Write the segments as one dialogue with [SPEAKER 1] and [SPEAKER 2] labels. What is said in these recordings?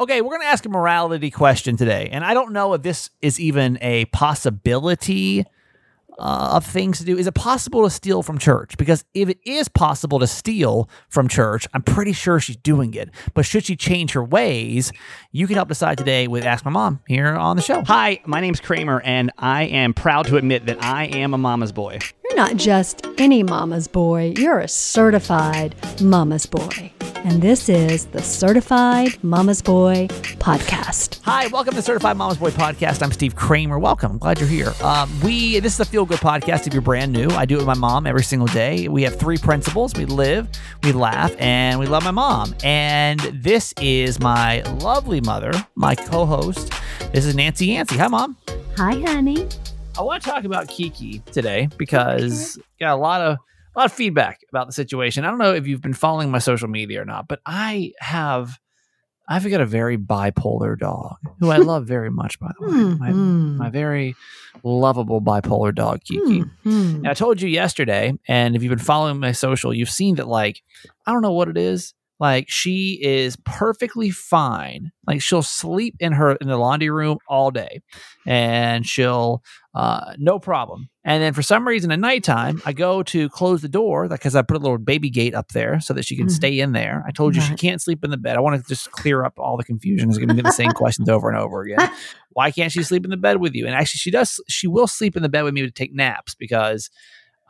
[SPEAKER 1] Okay, we're going to ask a morality question today. And I don't know if this is even a possibility uh, of things to do. Is it possible to steal from church? Because if it is possible to steal from church, I'm pretty sure she's doing it. But should she change her ways? You can help decide today with Ask My Mom here on the show.
[SPEAKER 2] Hi, my name's Kramer, and I am proud to admit that I am a mama's boy.
[SPEAKER 3] You're not just any mama's boy, you're a certified mama's boy. And this is the Certified Mama's Boy Podcast.
[SPEAKER 1] Hi, welcome to Certified Mama's Boy Podcast. I'm Steve Kramer. Welcome. I'm glad you're here. Um, we this is a feel good podcast. If you're brand new, I do it with my mom every single day. We have three principles: we live, we laugh, and we love my mom. And this is my lovely mother, my co-host. This is Nancy Yancey. Hi, mom.
[SPEAKER 3] Hi, honey.
[SPEAKER 1] I want to talk about Kiki today because got a lot of a lot of feedback about the situation. I don't know if you've been following my social media or not, but I have I've got a very bipolar dog who I love very much, by the way. My,
[SPEAKER 3] Mhm.
[SPEAKER 1] my very lovable bipolar dog, Kiki.
[SPEAKER 3] Mhm.
[SPEAKER 1] And I told you yesterday, and if you've been following my social, you've seen that, like, I don't know what it is. Like, she is perfectly fine. Like, she'll sleep in her in the laundry room all day, and she'll uh, no problem. And then for some reason at nighttime, I go to close the door because I put a little baby gate up there so that she can
[SPEAKER 3] Mhm.
[SPEAKER 1] stay in there. I told you she can't sleep in the bed. I want to just clear up all the confusion. It's going to be the same questions over and over again. Why can't she sleep in the bed with you? And actually, she does. She will sleep in the bed with me to take naps because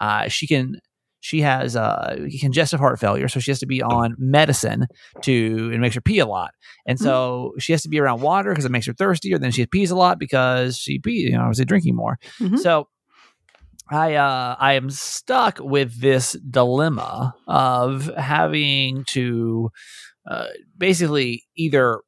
[SPEAKER 1] uh, she can. She has uh, congestive heart failure, so she has to be on medicine to it makes her pee a lot, and so she has to be around water because it makes her thirstier. Then she pees a lot because she pee, you know, obviously drinking more.
[SPEAKER 3] Mhm.
[SPEAKER 1] So I uh, I am stuck with this dilemma of having to uh, basically either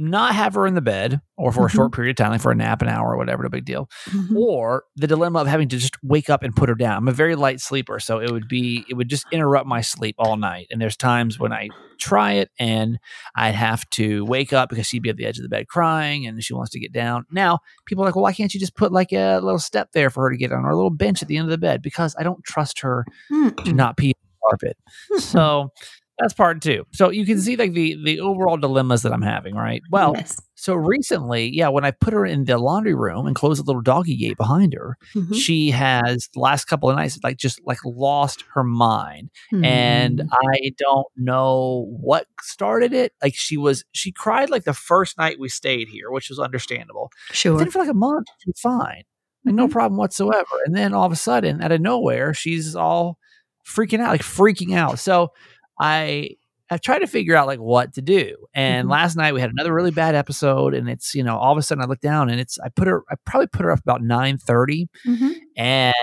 [SPEAKER 1] not have her in the bed or for a short mm-hmm. period of time, like for a nap, an hour or whatever, no big deal,
[SPEAKER 3] Mhm.
[SPEAKER 1] or the dilemma of having to just wake up and put her down. I'm a very light sleeper, so it would be it would just interrupt my sleep all night. And there's times when I try it and I'd have to wake up because she'd be at the edge of the bed crying and she wants to get down. Now people are like, well, why can't you just put like a little step there for her to get on or a little bench at the end of the bed? Because I don't trust her hmm.
[SPEAKER 3] to
[SPEAKER 1] not pee on the carpet. Hmm. So that's part two. So you can see like the the overall dilemmas that I'm having, right? Well,
[SPEAKER 3] Yes.
[SPEAKER 1] so recently, yeah, when I put her in the laundry room and closed the little doggy gate behind her,
[SPEAKER 3] Mhm.
[SPEAKER 1] she has the last couple of nights like just like lost her mind. And
[SPEAKER 3] Mhm.
[SPEAKER 1] I don't know what started it. Like she was she cried like the first night we stayed here, which was understandable.
[SPEAKER 3] sure.
[SPEAKER 1] Then for like a month, she was fine. Like no
[SPEAKER 3] Mhm.
[SPEAKER 1] problem whatsoever. And then all of a sudden, out of nowhere, she's all freaking out, like freaking out. So I I've tried to figure out like what to do. And
[SPEAKER 3] Mhm.
[SPEAKER 1] last night we had another really bad episode, and it's you know all of a sudden I look down and it's I put her I probably put her up about nine thirty,
[SPEAKER 3] Mhm.
[SPEAKER 1] and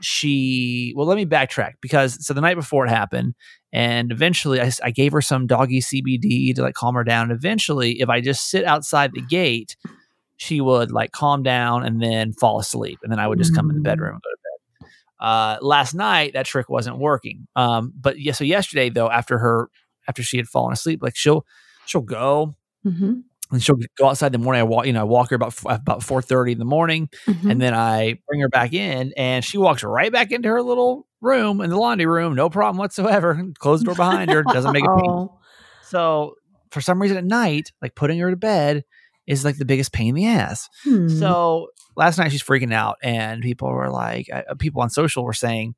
[SPEAKER 1] she well let me backtrack because so the night before it happened and eventually I, I gave her some doggy cbd to like calm her down And eventually if i just sit outside the gate she would like calm down and then fall asleep and then i would just come in the
[SPEAKER 3] Mm.
[SPEAKER 1] bedroom and go to bed uh, last night that trick wasn't working um, but yeah so yesterday though after her after she had fallen asleep like she'll she'll go
[SPEAKER 3] Mhm.
[SPEAKER 1] and she'll go outside in the morning. I walk, you know, I walk her about about four thirty in the morning,
[SPEAKER 3] Mhm.
[SPEAKER 1] and then I bring her back in, and she walks right back into her little room in the laundry room, no problem whatsoever. Close the door behind her, doesn't make a peep. So for some reason at night, like putting her to bed is like the biggest pain in the ass.
[SPEAKER 3] Hmm.
[SPEAKER 1] So last night she's freaking out, and people were like, uh, people on social were saying,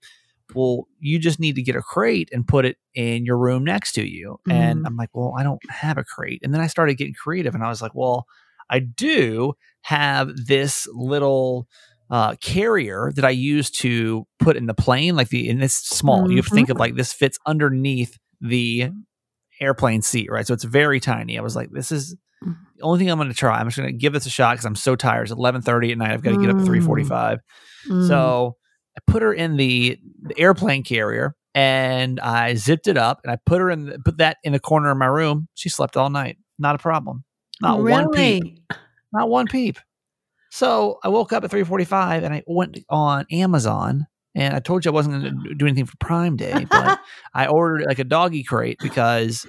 [SPEAKER 1] "Well, you just need to get a crate and put it in your room next to you." And
[SPEAKER 3] Mhm.
[SPEAKER 1] I'm like, "Well, I don't have a crate." And then I started getting creative, and I was like, "Well, I do have this little." Uh, carrier that I use to put in the plane, like the and it's small. You have to think of like this fits underneath the airplane seat, right? So it's very tiny. I was like, this is only thing I'm going to try. I'm just going to give this a shot because I'm so tired. It's 11:30 at night. I've got to get up at
[SPEAKER 3] Mm.
[SPEAKER 1] 3:45.
[SPEAKER 3] Mm.
[SPEAKER 1] So I put her in the, the airplane carrier and I zipped it up and I put her in the, put that in the corner of my room. She slept all night. Not a problem. Not one peep. Not one peep. So I woke up at 3:45 and I went on Amazon and I told you I wasn't going to do anything for Prime Day, but I ordered like a doggy crate because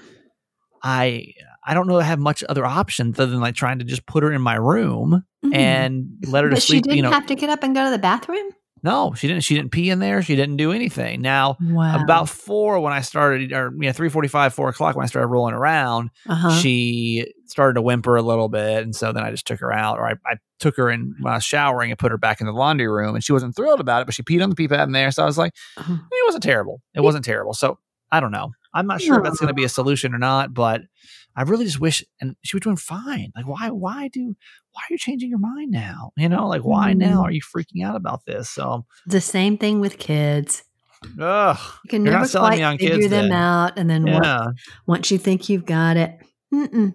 [SPEAKER 1] I I don't know I have much other options other than like trying to just put her in my room
[SPEAKER 3] Mhm.
[SPEAKER 1] and let her to
[SPEAKER 4] But she didn't
[SPEAKER 1] You know,
[SPEAKER 4] have to get up and go to the bathroom.
[SPEAKER 1] no, she didn't. She didn't pee in there. She didn't do anything. Now
[SPEAKER 3] wow.
[SPEAKER 1] about four when I started, or you know, three forty-five, four o'clock when I started rolling around,
[SPEAKER 4] Uh-huh.
[SPEAKER 1] she started to whimper a little bit, and so then I just took her out, or I, I took her in when I was showering and put her back in the laundry room, and she wasn't thrilled about it, but she peed on the pee pad in there, so I was like,
[SPEAKER 3] Uh-huh.
[SPEAKER 1] it wasn't terrible. It wasn't terrible. So I don't know. I'm not sure if that's going to be a solution or not, but I really just wish. And she was doing fine. Like, why? Why do? Why are you changing your mind now? You know, like why now
[SPEAKER 3] Mm.
[SPEAKER 1] are you freaking out about this? So,
[SPEAKER 3] The same thing with kids.
[SPEAKER 1] ugh,
[SPEAKER 3] You can never quite
[SPEAKER 1] me on
[SPEAKER 3] figure
[SPEAKER 1] kids
[SPEAKER 3] them
[SPEAKER 1] then.
[SPEAKER 3] out, and then once,
[SPEAKER 1] yeah,
[SPEAKER 3] once you think you've got it, mm-mm.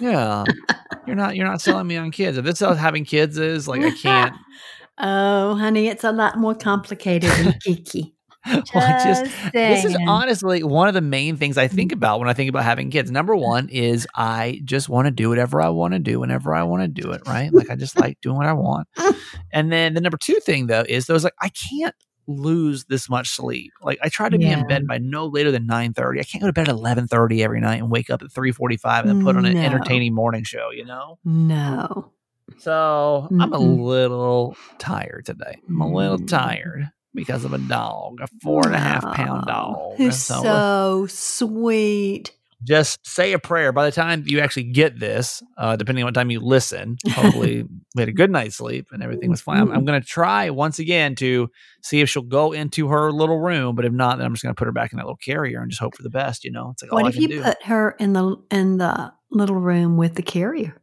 [SPEAKER 1] yeah. You're not. You're not selling me on kids. If this is having kids is, like, I can't.
[SPEAKER 3] oh, honey, it's a lot more complicated than Kiki.
[SPEAKER 1] Well, just this is honestly one of the main things I think about when I think about having kids. Number one is I just want to do whatever I want to do whenever I want to do it, right? Like I just like doing what I want. And then the number two thing though is those like I can't lose this much sleep. Like I try to be in bed by no later than nine thirty. I can't go to bed at eleven thirty every night and wake up at three forty five and then put on an
[SPEAKER 3] No.
[SPEAKER 1] entertaining morning show. You know.
[SPEAKER 3] No.
[SPEAKER 1] So I'm a little tired today. I'm a little tired because of a dog, a four and a half pound dog.
[SPEAKER 3] Who's so
[SPEAKER 1] so,
[SPEAKER 3] sweet.
[SPEAKER 1] just say a prayer. By the time you actually get this, uh, depending on what time you listen, hopefully we had a good night's sleep and everything was fine. I'm, I'm going to try once again to see if she'll go into her little room, but if not, then I'm just going to put her back in that little carrier and just hope for the best. You know, it's like all
[SPEAKER 3] What if you
[SPEAKER 1] do.
[SPEAKER 3] put her in the in the little room with the carrier?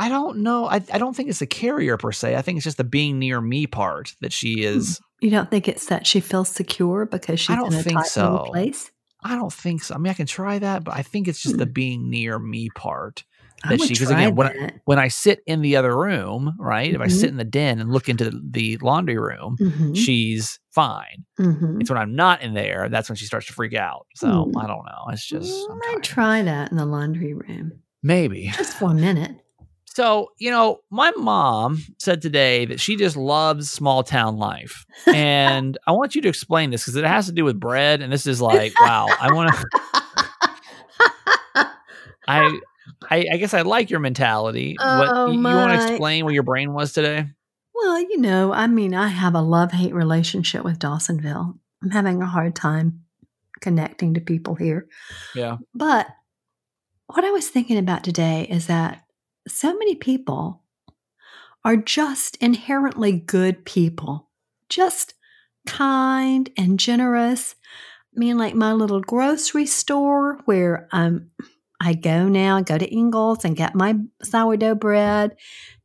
[SPEAKER 1] I don't know. I, I don't think it's the carrier per se. I think it's just the being near me part that she is.
[SPEAKER 3] You don't think it's that she feels secure because she's
[SPEAKER 1] don't
[SPEAKER 3] in a
[SPEAKER 1] think so.
[SPEAKER 3] place?
[SPEAKER 1] I don't think so. I mean, I can try that, but I think it's just the being near me part.
[SPEAKER 3] I
[SPEAKER 1] that she- 'cause again, when I- When I sit in the other room, right? If I
[SPEAKER 3] Mhm.
[SPEAKER 1] sit in the den and look into the laundry room,
[SPEAKER 3] Mhm,
[SPEAKER 1] she's fine.
[SPEAKER 3] mhm.
[SPEAKER 1] It's when I'm not in there that's when she starts to freak out. So
[SPEAKER 3] Mm.
[SPEAKER 1] I don't know. It's just I'm
[SPEAKER 3] I try that in the laundry room
[SPEAKER 1] maybe.
[SPEAKER 3] just for a minute.
[SPEAKER 1] So you know, my mom said today that she just loves small town life, and I want you to explain this because it has to do with bread, and this is like, wow, I want to. I, I, I guess I like your mentality.
[SPEAKER 3] Oh,
[SPEAKER 1] you, want to explain where your brain was today?
[SPEAKER 3] Well, you know, I mean, I have a love hate relationship with Dawsonville. I'm having a hard time connecting to people here.
[SPEAKER 1] Yeah.
[SPEAKER 3] But what I was thinking about today is that so many people are just inherently good people, just kind and generous. I mean, like my little grocery store where um, I go now, go to Ingles and get my sourdough bread.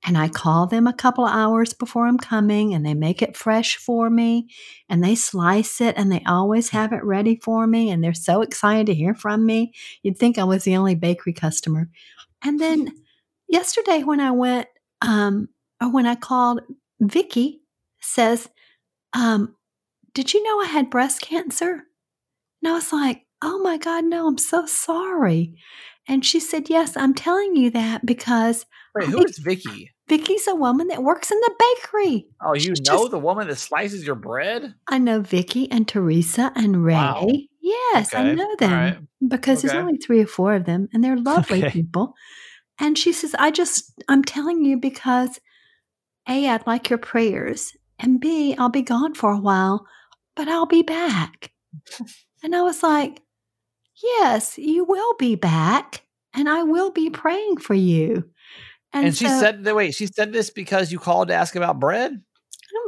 [SPEAKER 3] And I call them a couple of hours before I'm coming and they make it fresh for me and they slice it and they always have it ready for me. And they're so excited to hear from me. You'd think I was the only bakery customer. And then yesterday when I went, um, or when I called, Vicky says, um, Did you know I had breast cancer? And I was like, Oh my God, no, I'm so sorry. And she said, Yes, I'm telling you that because
[SPEAKER 1] Wait, who is Vicky?
[SPEAKER 3] Vicky's a woman that works in the bakery.
[SPEAKER 1] Oh, you
[SPEAKER 3] She's
[SPEAKER 1] know
[SPEAKER 3] just-
[SPEAKER 1] the woman that slices your bread?
[SPEAKER 3] I know Vicky and Teresa and Ray.
[SPEAKER 1] Wow.
[SPEAKER 3] Yes, I know them
[SPEAKER 1] right.
[SPEAKER 3] because there's only three or four of them and they're lovely
[SPEAKER 1] Okay.
[SPEAKER 3] people. And she says, I just, I'm telling you because A, I'd like your prayers, and B, I'll be gone for a while, but I'll be back. and I was like, Yes, you will be back, and I will be praying for you.
[SPEAKER 1] And, she
[SPEAKER 3] so-
[SPEAKER 1] said that wait, she said this because you called to ask about bread?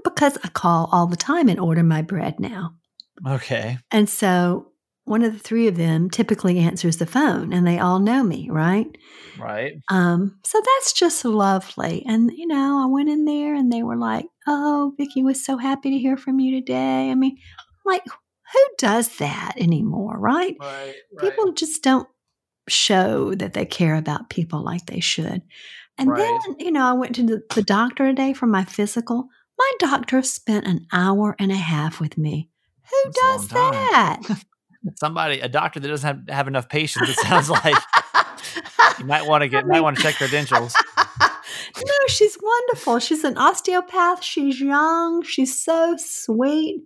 [SPEAKER 3] because I call all the time and order my bread now.
[SPEAKER 1] Okay.
[SPEAKER 3] And so one of the three of them typically answers the phone and they all know me, right?
[SPEAKER 1] Right.
[SPEAKER 3] Um, so that's just lovely. And, you know, I went in there and they were like, oh, Vicky was so happy to hear from you today. I mean, like, who does that anymore, right?
[SPEAKER 1] Right.
[SPEAKER 3] People just don't show that they care about people like they should. And
[SPEAKER 1] Right.
[SPEAKER 3] then, you know, I went to the, the doctor today for my physical. My doctor spent an hour and a half with me. Who
[SPEAKER 1] That's
[SPEAKER 3] does that?
[SPEAKER 1] Somebody, a doctor that doesn't have, have enough patience, it sounds like you might want to get might want to check credentials.
[SPEAKER 3] no, she's wonderful. She's an osteopath. She's young. She's so sweet.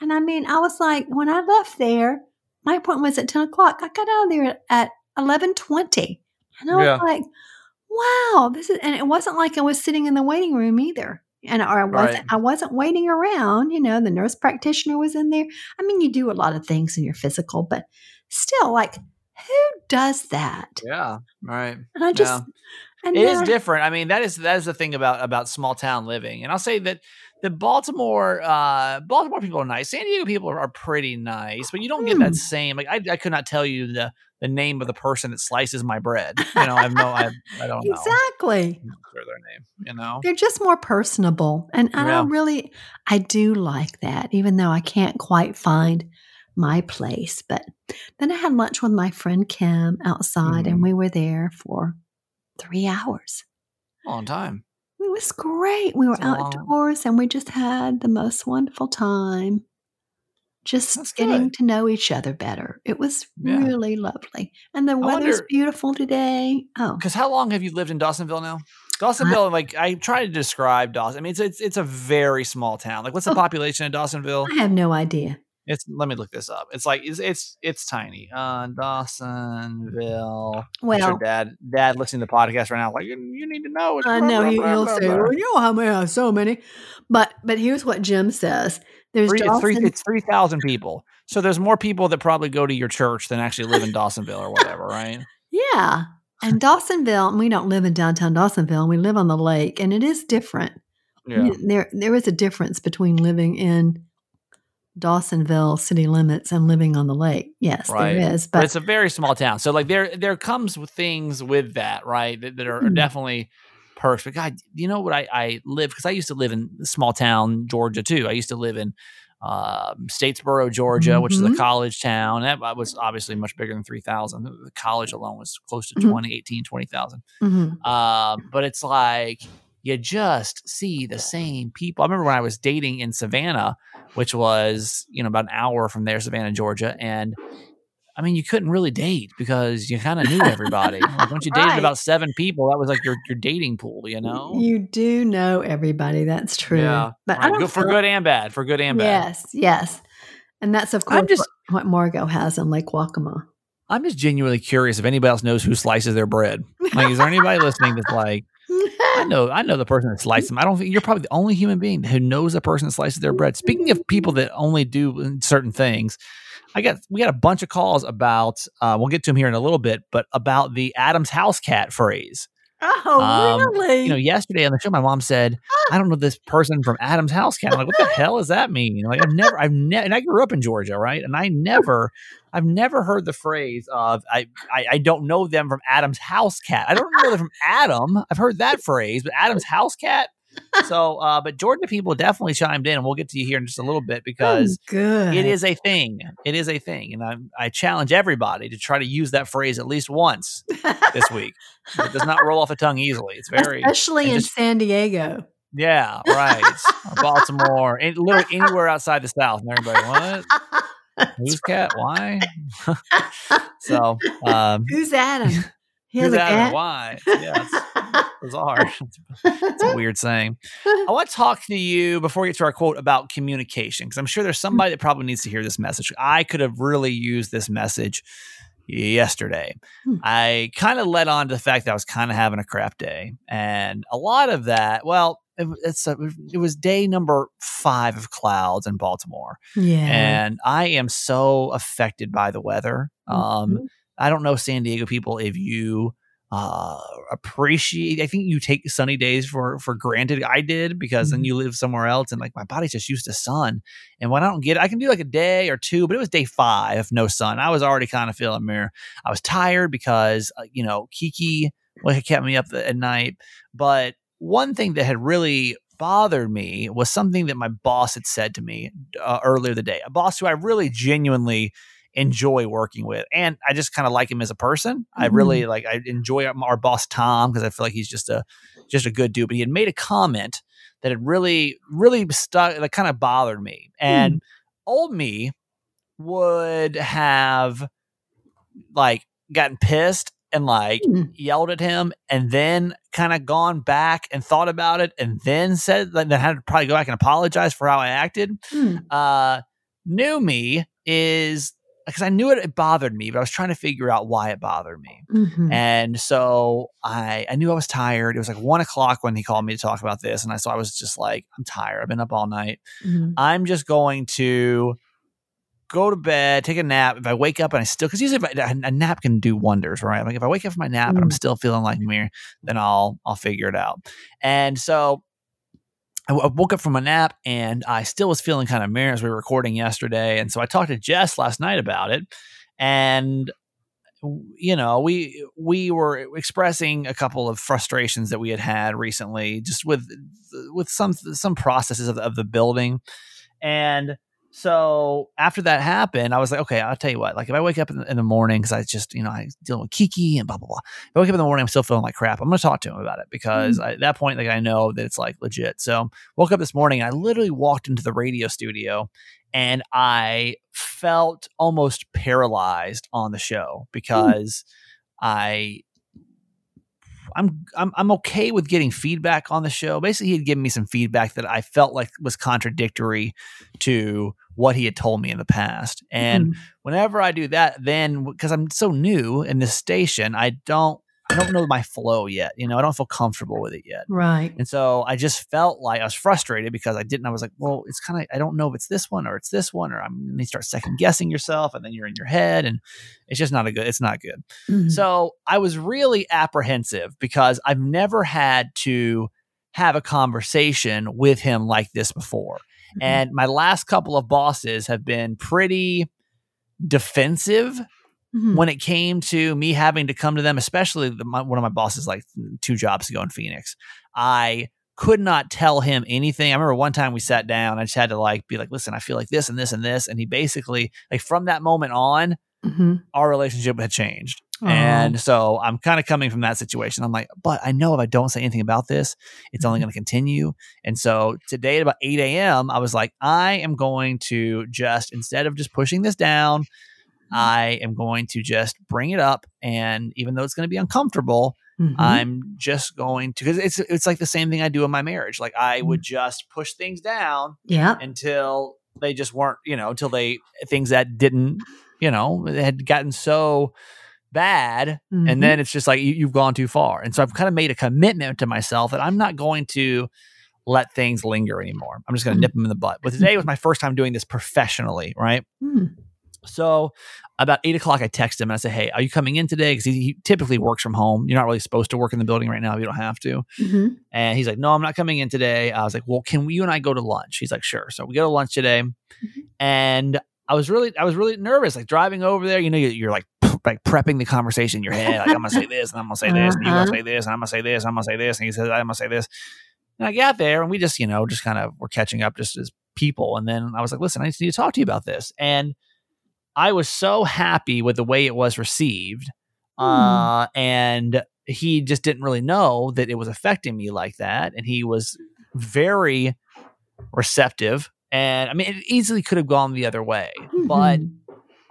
[SPEAKER 3] And I mean, I was like, when I left there, my appointment was at 10 o'clock. I got out of there at 11.20. And I was
[SPEAKER 1] Yeah.
[SPEAKER 3] like, wow, this is, and it wasn't like I was sitting in the waiting room either. And I wasn't,
[SPEAKER 1] Right.
[SPEAKER 3] I wasn't waiting around. You know, the nurse practitioner was in there. I mean, you do a lot of things in your physical, but still, like, Who does that?
[SPEAKER 1] Yeah, right.
[SPEAKER 3] And I just,
[SPEAKER 1] Yeah.
[SPEAKER 3] and
[SPEAKER 1] It is different. I mean, that is that is the thing about about small town living. And I'll say that the Baltimore uh Baltimore people are nice. San Diego people are, are pretty nice, but you don't get
[SPEAKER 3] Hmm.
[SPEAKER 1] that same like I, I could not tell you the the name of the person that slices my bread. You know, I have no I, I don't know.
[SPEAKER 3] Exactly.
[SPEAKER 1] Sure their name, you know.
[SPEAKER 3] They're just more personable. And I
[SPEAKER 1] Yeah.
[SPEAKER 3] really, I do like that, even though I can't quite find my place. But then I had lunch with my friend Kim outside,
[SPEAKER 1] Mhm.
[SPEAKER 3] and we were there for three hours.
[SPEAKER 1] Long time.
[SPEAKER 3] It was great. We were
[SPEAKER 1] That's a long-
[SPEAKER 3] outdoors and we just had the most wonderful time. Just
[SPEAKER 1] That's
[SPEAKER 3] getting
[SPEAKER 1] good.
[SPEAKER 3] to know each other better. It was
[SPEAKER 1] Yeah.
[SPEAKER 3] really lovely. And the weather's
[SPEAKER 1] wonder-
[SPEAKER 3] beautiful today. Oh,
[SPEAKER 1] Because how long have you lived in Dawsonville now? Dawsonville, I, like I try to describe Dawson. I mean, it's it's it's a very small town. Like, what's the
[SPEAKER 3] Oh.
[SPEAKER 1] population in Dawsonville?
[SPEAKER 3] I have no idea.
[SPEAKER 1] It's let me look this up. It's like it's it's it's tiny. Uh, Dawsonville.
[SPEAKER 3] Well,
[SPEAKER 1] sure dad dad listening to the podcast right now, like you, you need to know.
[SPEAKER 3] I know he,
[SPEAKER 1] blah,
[SPEAKER 3] say. "Well, you know how many, have so many," but but here's what Jim says: There's
[SPEAKER 1] Three, it's three it's three thousand people. So there's more people that probably go to your church than actually live in Dawsonville or whatever, right?
[SPEAKER 3] yeah, and Dawsonville. and we don't live in downtown Dawsonville. We live on the lake, and it is different.
[SPEAKER 1] Yeah.
[SPEAKER 3] There there is a difference between living in Dawsonville city limits and living on the lake. Yes,
[SPEAKER 1] Right.
[SPEAKER 3] there is,
[SPEAKER 1] But
[SPEAKER 3] but
[SPEAKER 1] it's a very small town. So like there there comes with things with that, right? That, that are,
[SPEAKER 3] Mhm.
[SPEAKER 1] definitely perks. But God, you know what I, I live because I used to live in small town Georgia too. I used to live in um, Statesboro, Georgia, which is a
[SPEAKER 3] Mhm.
[SPEAKER 1] college town. That was obviously much bigger than 3,000. The college alone was close to
[SPEAKER 3] Mhm.
[SPEAKER 1] 20, 18, 20,000.
[SPEAKER 3] Mhm.
[SPEAKER 1] Um, but it's like you just see the same people. I remember when I was dating in Savannah, which was you know about an hour from there, Savannah, Georgia, and I mean you couldn't really date because you kind of knew everybody. like once you dated
[SPEAKER 3] Right.
[SPEAKER 1] about seven people, that was like your your dating pool, you know.
[SPEAKER 3] you do know everybody. That's true.
[SPEAKER 1] Yeah,
[SPEAKER 3] but I don't
[SPEAKER 1] good for good and bad, for good and bad.
[SPEAKER 3] Yes, yes, and that's of course
[SPEAKER 1] I'm just
[SPEAKER 3] what, what Margot has in Lake Waccamaw.
[SPEAKER 1] I'm just genuinely curious if anybody else knows who slices their bread. Like, is there anybody listening that's like, I know, I know the person that slices them. I don't think you're probably the only human being who knows the person that slices their bread. Speaking of people that only do certain things, I got we got a bunch of calls about. Uh, we'll get to them here in a little bit, but about the Adam's house cat phrase.
[SPEAKER 3] Oh,
[SPEAKER 1] Um,
[SPEAKER 3] really?
[SPEAKER 1] You know, yesterday on the show, my mom said, "I don't know this person from Adam's house cat." I'm like, "What the hell does that mean?" You Like, I've never, I've never, and I grew up in Georgia, right? And I never, I've never heard the phrase of I, I, I don't know them from Adam's house cat. I don't know them from Adam. I've heard that phrase, but Adam's house cat. So, uh, but Georgia people definitely chimed in, and we'll get to you here in just a little bit because
[SPEAKER 3] Oh, good.
[SPEAKER 1] it is a thing. It is a thing, and I, I challenge everybody to try to use that phrase at least once this week. It does not roll off the tongue easily. It's very
[SPEAKER 3] especially in
[SPEAKER 1] just-
[SPEAKER 3] San Diego.
[SPEAKER 1] yeah, right. Baltimore, and literally anywhere outside the South, and everybody, what? Who's cat? Why? so, um,
[SPEAKER 3] Who's Adam? He has
[SPEAKER 1] who's
[SPEAKER 3] a
[SPEAKER 1] that? and
[SPEAKER 3] cat.
[SPEAKER 1] Why? Yeah, it's bizarre. It's, a weird saying. I want to talk to you before we get to our quote about communication, because I'm sure there's somebody that probably needs to hear this message. I could have really used this message yesterday.
[SPEAKER 3] Hmm.
[SPEAKER 1] I kind of led on to the fact that I was kind of having a crap day, and a lot of that, well, it, it's a, it was day number five of clouds in Baltimore,
[SPEAKER 3] yeah.
[SPEAKER 1] and I am so affected by the weather. Um,
[SPEAKER 3] Mhm.
[SPEAKER 1] I don't know San Diego people if you uh appreciate I think you take sunny days for for granted. I did because then
[SPEAKER 3] Mhm.
[SPEAKER 1] you live somewhere else and like my body's just used to sun. And when I don't get it, I can do like a day or two, but it was day 5 of no sun. I was already kind of feeling mirror. I was tired because uh, you know, Kiki it kept me up at night, but one thing that had really bothered me was something that my boss had said to me uh, earlier the day. A boss who I really genuinely enjoy working with and i just kind of like him as a person i really like i enjoy our, boss tom because i feel like he's just a just a good dude but he had made a comment that had really really stuck that kind of bothered me and old me would have like gotten pissed and like
[SPEAKER 3] Hmm.
[SPEAKER 1] yelled at him and then kind of gone back and thought about it and then said that then had to probably go back and apologize for how I acted.
[SPEAKER 3] Hmm.
[SPEAKER 1] Uh new me is because I knew it, it bothered me, but I was trying to figure out why it bothered me.
[SPEAKER 3] Mhm.
[SPEAKER 1] And so I I knew I was tired. It was like one o'clock when he called me to talk about this. And I so I was just like, I'm tired. I've been up all night.
[SPEAKER 3] Mhm.
[SPEAKER 1] I'm just going to go to bed, take a nap. If I wake up and I still, because usually I, a nap can do wonders, right? Like if I wake up from my nap mm. and I'm mm. still feeling like me, then I'll I'll figure it out. And so I woke up from a nap and I still was feeling kind of meh as we were recording yesterday. And so I talked to Jess last night about it. And you know, we we were expressing a couple of frustrations that we had had recently, just with with some some processes of of the building, and so after that happened, I was like, okay, I'll tell you what. Like, if I wake up in the, in the morning because I just, you know, I dealing with Kiki and blah blah blah. If I wake up in the morning, I'm still feeling like crap. I'm going to talk to him about it because mm. I, at that point, like, I know that it's like legit. So woke up this morning, and I literally walked into the radio studio, and I felt almost paralyzed on the show because. I I'm I'm I'm okay with getting feedback on the show. Basically, he'd given me some feedback that I felt like was contradictory to what he had told me in the past. And mm. whenever I do that, then because I'm so new in this station, I don't I don't know my flow yet. You know, I don't feel comfortable with it yet.
[SPEAKER 3] Right.
[SPEAKER 1] And so I just felt like I was frustrated because I didn't. I was like, well, it's kind of, I don't know if it's this one or it's this one, or I'm, and you start second guessing yourself and then you're in your head and it's just not a good, it's not good. Mm-hmm. So I was really apprehensive because I've never had to have a conversation with him like this before. Mm-hmm. And my last couple of bosses have been pretty defensive Mm-hmm. when it came to me having to come to them, especially the, my, one of my bosses, like two jobs ago in Phoenix, I could not tell him anything. I remember one time we sat down, I just had to like be like, listen, I feel like this and this and this. And he basically, like from that moment on, mm-hmm. our relationship had changed. And so I'm kind of coming from that situation. I'm like, but I know if I don't say anything about this, it's only mm-hmm. going to continue. And so today at about 8 a.m., I was like, I am going to just, instead of just pushing this down, I am going to just bring it up, and even though it's going to be uncomfortable, mm-hmm. I'm just going to because it's it's like the same thing I do in my marriage. Like I would mm. just push things down,
[SPEAKER 3] yeah,
[SPEAKER 1] until they just weren't, you know, until they things that didn't, you know, had gotten so bad, mm-hmm. and then it's just like you, have gone too far. And so I've kind of made a commitment to myself that I'm not going to let things linger anymore. I'm just going to mm-hmm. nip them in the butt. But today was my first time doing this professionally, right? Mm. So about eight o'clock, I text him and I say, Hey, are you coming in today? Because he, he, typically works from home. You're not really supposed to work in the building right now if you don't have to. Mm-hmm. And he's like, No, I'm not coming in today. I was like, Well, can we, you and I go to lunch? He's like, Sure. So we go to lunch today. Mm-hmm. And I was really, I was really nervous, like driving over there. You know, you're, you're like, like prepping the conversation in your head. Like, I'm gonna say this, and I'm gonna say this, and you're gonna uh-huh. say this, and I'm gonna say this, and I'm gonna say this, and he says, I'm gonna say this. And I got there, and we just, you know, just kind of were catching up just as people. And then I was like, listen, I just need to talk to you about this. And I was so happy with the way it was received. Hmm. Uh, and he just didn't really know that it was affecting me like that. And he was very receptive. And I mean, it easily could have gone the other way. Mm-hmm. But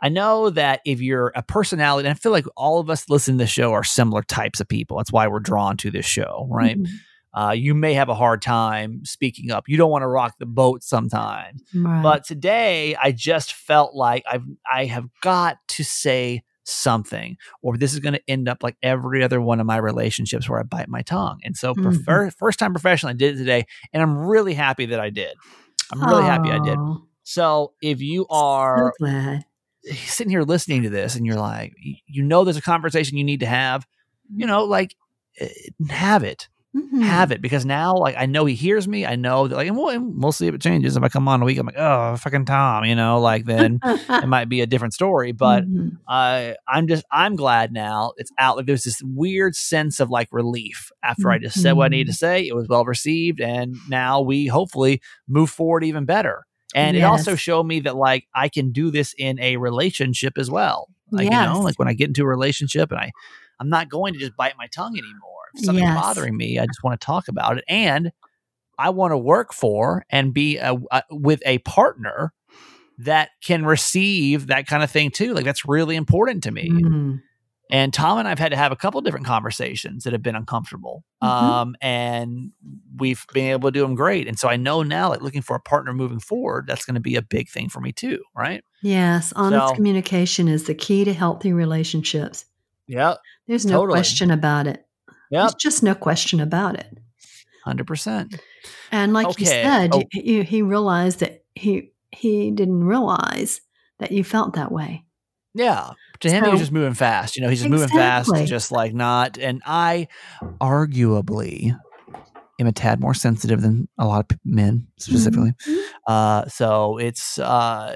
[SPEAKER 1] I know that if you're a personality, and I feel like all of us listening to the show are similar types of people. That's why we're drawn to this show, right? Mm-hmm uh, you may have a hard time speaking up. You don't want to rock the boat sometimes. Right. But today, I just felt like I've I have got to say something, or this is going to end up like every other one of my relationships where I bite my tongue. And so, mm-hmm. for first time professional, I did it today, and I'm really happy that I did. I'm really Aww. happy I did. So, if you are so sitting here listening to this, and you're like, you know, there's a conversation you need to have, you mm-hmm. know, like eh, have it mm-hmm. have it because now like I know he hears me. I know that like and we'll, and we'll see if it changes. If I come on a week, I'm like, oh fucking Tom, you know, like then it might be a different story. But mm-hmm. uh, I'm just I'm glad now it's out. Like there's this weird sense of like relief after mm-hmm. I just said what I needed to mm-hmm. say. It was well received, and now we hopefully move forward even better. And yes. it also showed me that like I can do this in a relationship as well. Like yes. you know, like when I get into a relationship and I I'm not going to just bite my tongue anymore something yes. bothering me, I just want to talk about it. And I want to work for and be a, a, with a partner that can receive that kind of thing too. Like that's really important to me. Mm-hmm. And Tom and I've had to have a couple different conversations that have been uncomfortable. Mm-hmm. Um, and we've been able to do them great. And so I know now, like looking for a partner moving forward, that's going to be a big thing for me too. Right.
[SPEAKER 3] Yes. Honest so, communication is the key to healthy relationships.
[SPEAKER 1] Yeah.
[SPEAKER 3] There's no totally. question about it. Yeah. There's just no question about it.
[SPEAKER 1] 100%.
[SPEAKER 3] And like okay. you said, oh. he, he realized that he he didn't realize that you felt that way.
[SPEAKER 1] Yeah. To him, he was just moving fast. You know, he's just moving fast,
[SPEAKER 3] Exactly.
[SPEAKER 1] just like not. And I arguably am a tad more sensitive than a lot of men, specifically.
[SPEAKER 3] Mhm.
[SPEAKER 1] Uh, so it's, uh,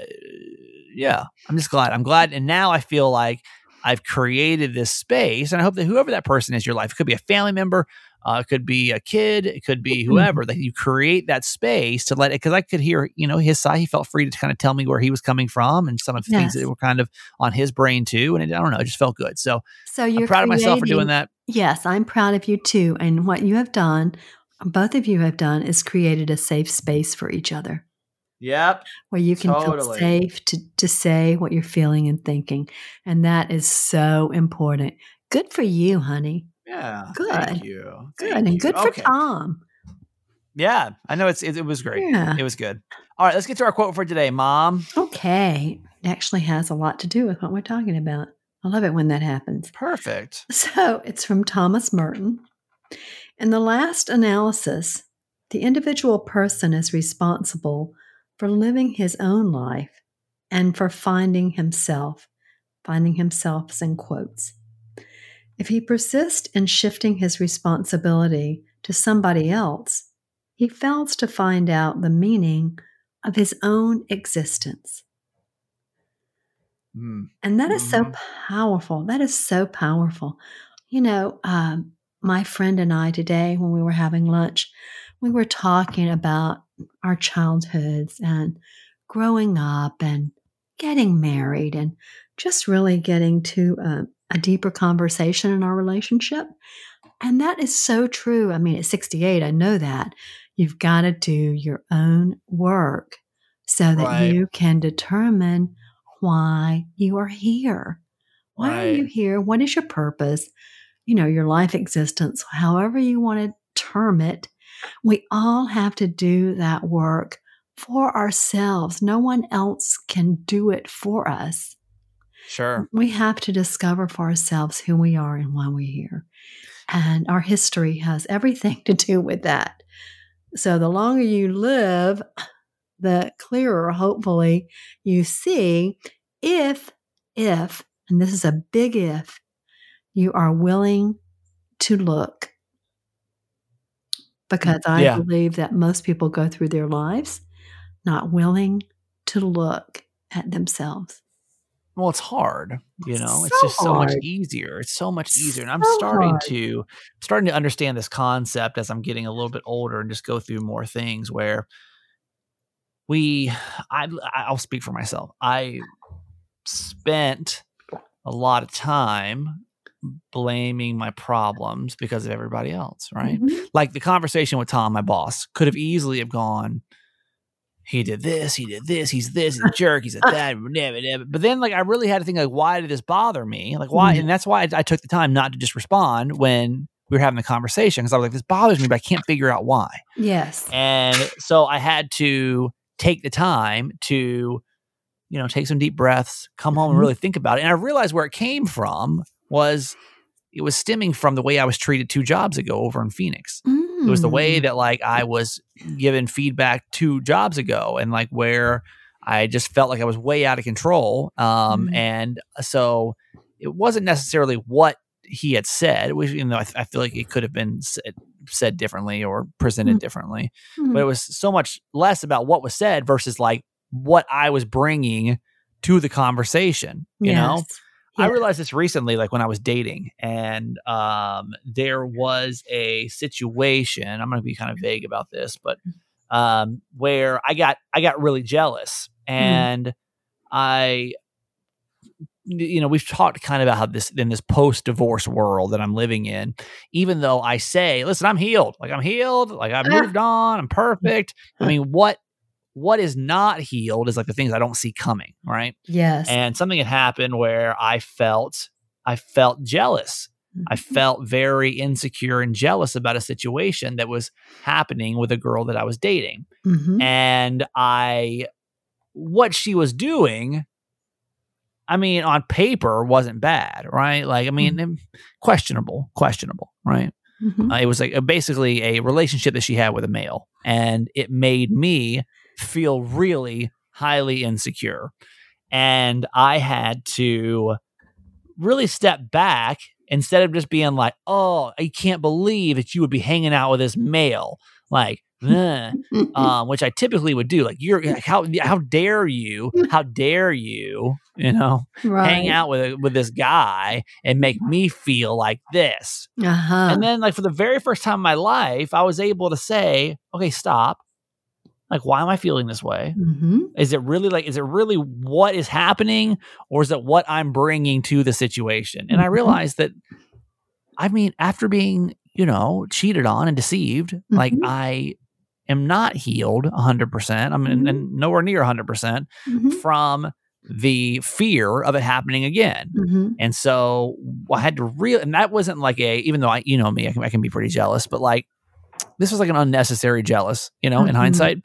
[SPEAKER 1] yeah, I'm just glad. I'm glad. And now I feel like I've created this space. And I hope that whoever that person is in your life, it could be a family member, uh, it could be a kid, it could be whoever, that you create that space to let it. Cause I could hear, you know, his side. He felt free to kind of tell me where he was coming from and some of the things that were kind of on his brain too. And it, I don't know, it just felt good. So
[SPEAKER 3] So you're
[SPEAKER 1] I'm proud of myself for doing that.
[SPEAKER 3] Yes, I'm proud of you too. And what you have done, both of you have done, is created a safe space for each other
[SPEAKER 1] Yep.
[SPEAKER 3] where you can feel safe to, to say what you're feeling and thinking. And that is so important. Good for you, honey.
[SPEAKER 1] Yeah.
[SPEAKER 3] Good.
[SPEAKER 1] Thank you.
[SPEAKER 3] Good.
[SPEAKER 1] Thank
[SPEAKER 3] and
[SPEAKER 1] you.
[SPEAKER 3] good for
[SPEAKER 1] Okay.
[SPEAKER 3] Tom.
[SPEAKER 1] Yeah. I know it's, it, it was great.
[SPEAKER 3] Yeah.
[SPEAKER 1] It was good. All right. Let's get to our quote for today, mom.
[SPEAKER 3] Okay. It actually has a lot to do with what we're talking about. I love it when that happens.
[SPEAKER 1] Perfect.
[SPEAKER 3] So it's from Thomas Merton. In the last analysis, the individual person is responsible for living his own life and for finding himself. Finding himself is in quotes. If he persists in shifting his responsibility to somebody else, he fails to find out the meaning of his own existence.
[SPEAKER 1] Mm.
[SPEAKER 3] And that is so
[SPEAKER 1] Mhm.
[SPEAKER 3] powerful. That is so powerful. You know, um, my friend and I today, when we were having lunch, we were talking about our childhoods and growing up and getting married and just really getting to uh, a deeper conversation in our relationship. And that is so true. I mean, at 68, I know that. You've got to do your own work so that
[SPEAKER 1] Right.
[SPEAKER 3] you can determine why you are here. Why are you here? What is your purpose? You know, your life existence, however you want to term it. We all have to do that work for ourselves. No one else can do it for us.
[SPEAKER 1] Sure.
[SPEAKER 3] We have to discover for ourselves who we are and why we're here. And our history has everything to do with that. So the longer you live, the clearer, hopefully, you see if, if, and this is a big if, you are willing to look. Because I
[SPEAKER 1] Yeah.
[SPEAKER 3] believe that most people go through their lives not willing to look at themselves.
[SPEAKER 1] Well, it's hard, you know. it's
[SPEAKER 3] So
[SPEAKER 1] just so much easier. It's so much easier, and I'm
[SPEAKER 3] So
[SPEAKER 1] starting
[SPEAKER 3] hard.
[SPEAKER 1] to starting to understand this concept as I'm getting a little bit older and just go through more things where we. I I'll speak for myself. I spent a lot of time blaming my problems because of everybody else, right?
[SPEAKER 3] Mhm.
[SPEAKER 1] like the conversation with Tom, my boss, could have easily have gone. He did this. He did this. He's this. He's a jerk. He's a that. blah, blah, blah." But then, like, I really had to think, like, why did this bother me? Like, why?
[SPEAKER 3] Mhm.
[SPEAKER 1] And that's why I, I took the time not to just respond when we were having the conversation because I was like, this bothers me, but I can't figure out why.
[SPEAKER 3] Yes.
[SPEAKER 1] And so I had to take the time to, you know, take some deep breaths, come home and
[SPEAKER 3] Mhm.
[SPEAKER 1] really think about it. And I realized where it came from was it was stemming from the way I was treated two jobs ago over in Phoenix. It was the way
[SPEAKER 3] Mm.
[SPEAKER 1] that like I was given feedback two jobs ago and like where I just felt like I was way out of control. Um,
[SPEAKER 3] Mhm.
[SPEAKER 1] and so it wasn't necessarily what he had said, was, you know, I, I feel like it could have been said, said differently or presented
[SPEAKER 3] Mhm.
[SPEAKER 1] differently,
[SPEAKER 3] Mhm.
[SPEAKER 1] but it was so much less about what was said versus like what I was bringing to the conversation, you know? I realized this recently, like when I was dating, and um, there was a situation. I'm going to be kind of vague about this, but um, where I got I got really jealous, and I, you know, we've talked kind of about how this in this post divorce world that I'm living in. Even though I say, listen, I'm healed, like I'm healed, like I've moved on, I'm perfect. I mean, what what is not healed is like the things I don't see coming, right?
[SPEAKER 3] Yes.
[SPEAKER 1] and something had happened where I felt I felt jealous. I
[SPEAKER 3] Mhm.
[SPEAKER 1] felt very insecure and jealous about a situation that was happening with a girl that I was dating.
[SPEAKER 3] Mhm.
[SPEAKER 1] And I what she was doing I mean on paper wasn't bad, right? Like I mean em- questionable, questionable, right?
[SPEAKER 3] Mhm.
[SPEAKER 1] Uh, it was like a, basically a relationship that she had with a male, and it made me feel really highly insecure. and I had to really step back instead of just being like, "Oh, I can't believe that you would be hanging out with this male." Like, um, which I typically would do. Like, you're like, how how dare you? How dare you? You know,
[SPEAKER 3] right.
[SPEAKER 1] hang out with with this guy and make me feel like this.
[SPEAKER 3] Uh-huh.
[SPEAKER 1] And then, like for the very first time in my life, I was able to say, "Okay, stop." Like, why am I feeling this way?
[SPEAKER 3] hmm
[SPEAKER 1] Is it really like, is it really what is happening or is it what I'm bringing to the situation? And I
[SPEAKER 3] Mhm.
[SPEAKER 1] realized that, I mean, after being, you know, cheated on and deceived, like
[SPEAKER 3] Mhm.
[SPEAKER 1] I am not healed 100%. I'm in, and nowhere near 100%
[SPEAKER 3] hmm
[SPEAKER 1] from the fear of it happening again.
[SPEAKER 3] hmm
[SPEAKER 1] And so I had to real, and that wasn't like a, even though I, you know me, I can, I can be pretty jealous, but like this was like an unnecessary jealous, you know, in
[SPEAKER 3] Mhm.
[SPEAKER 1] hindsight.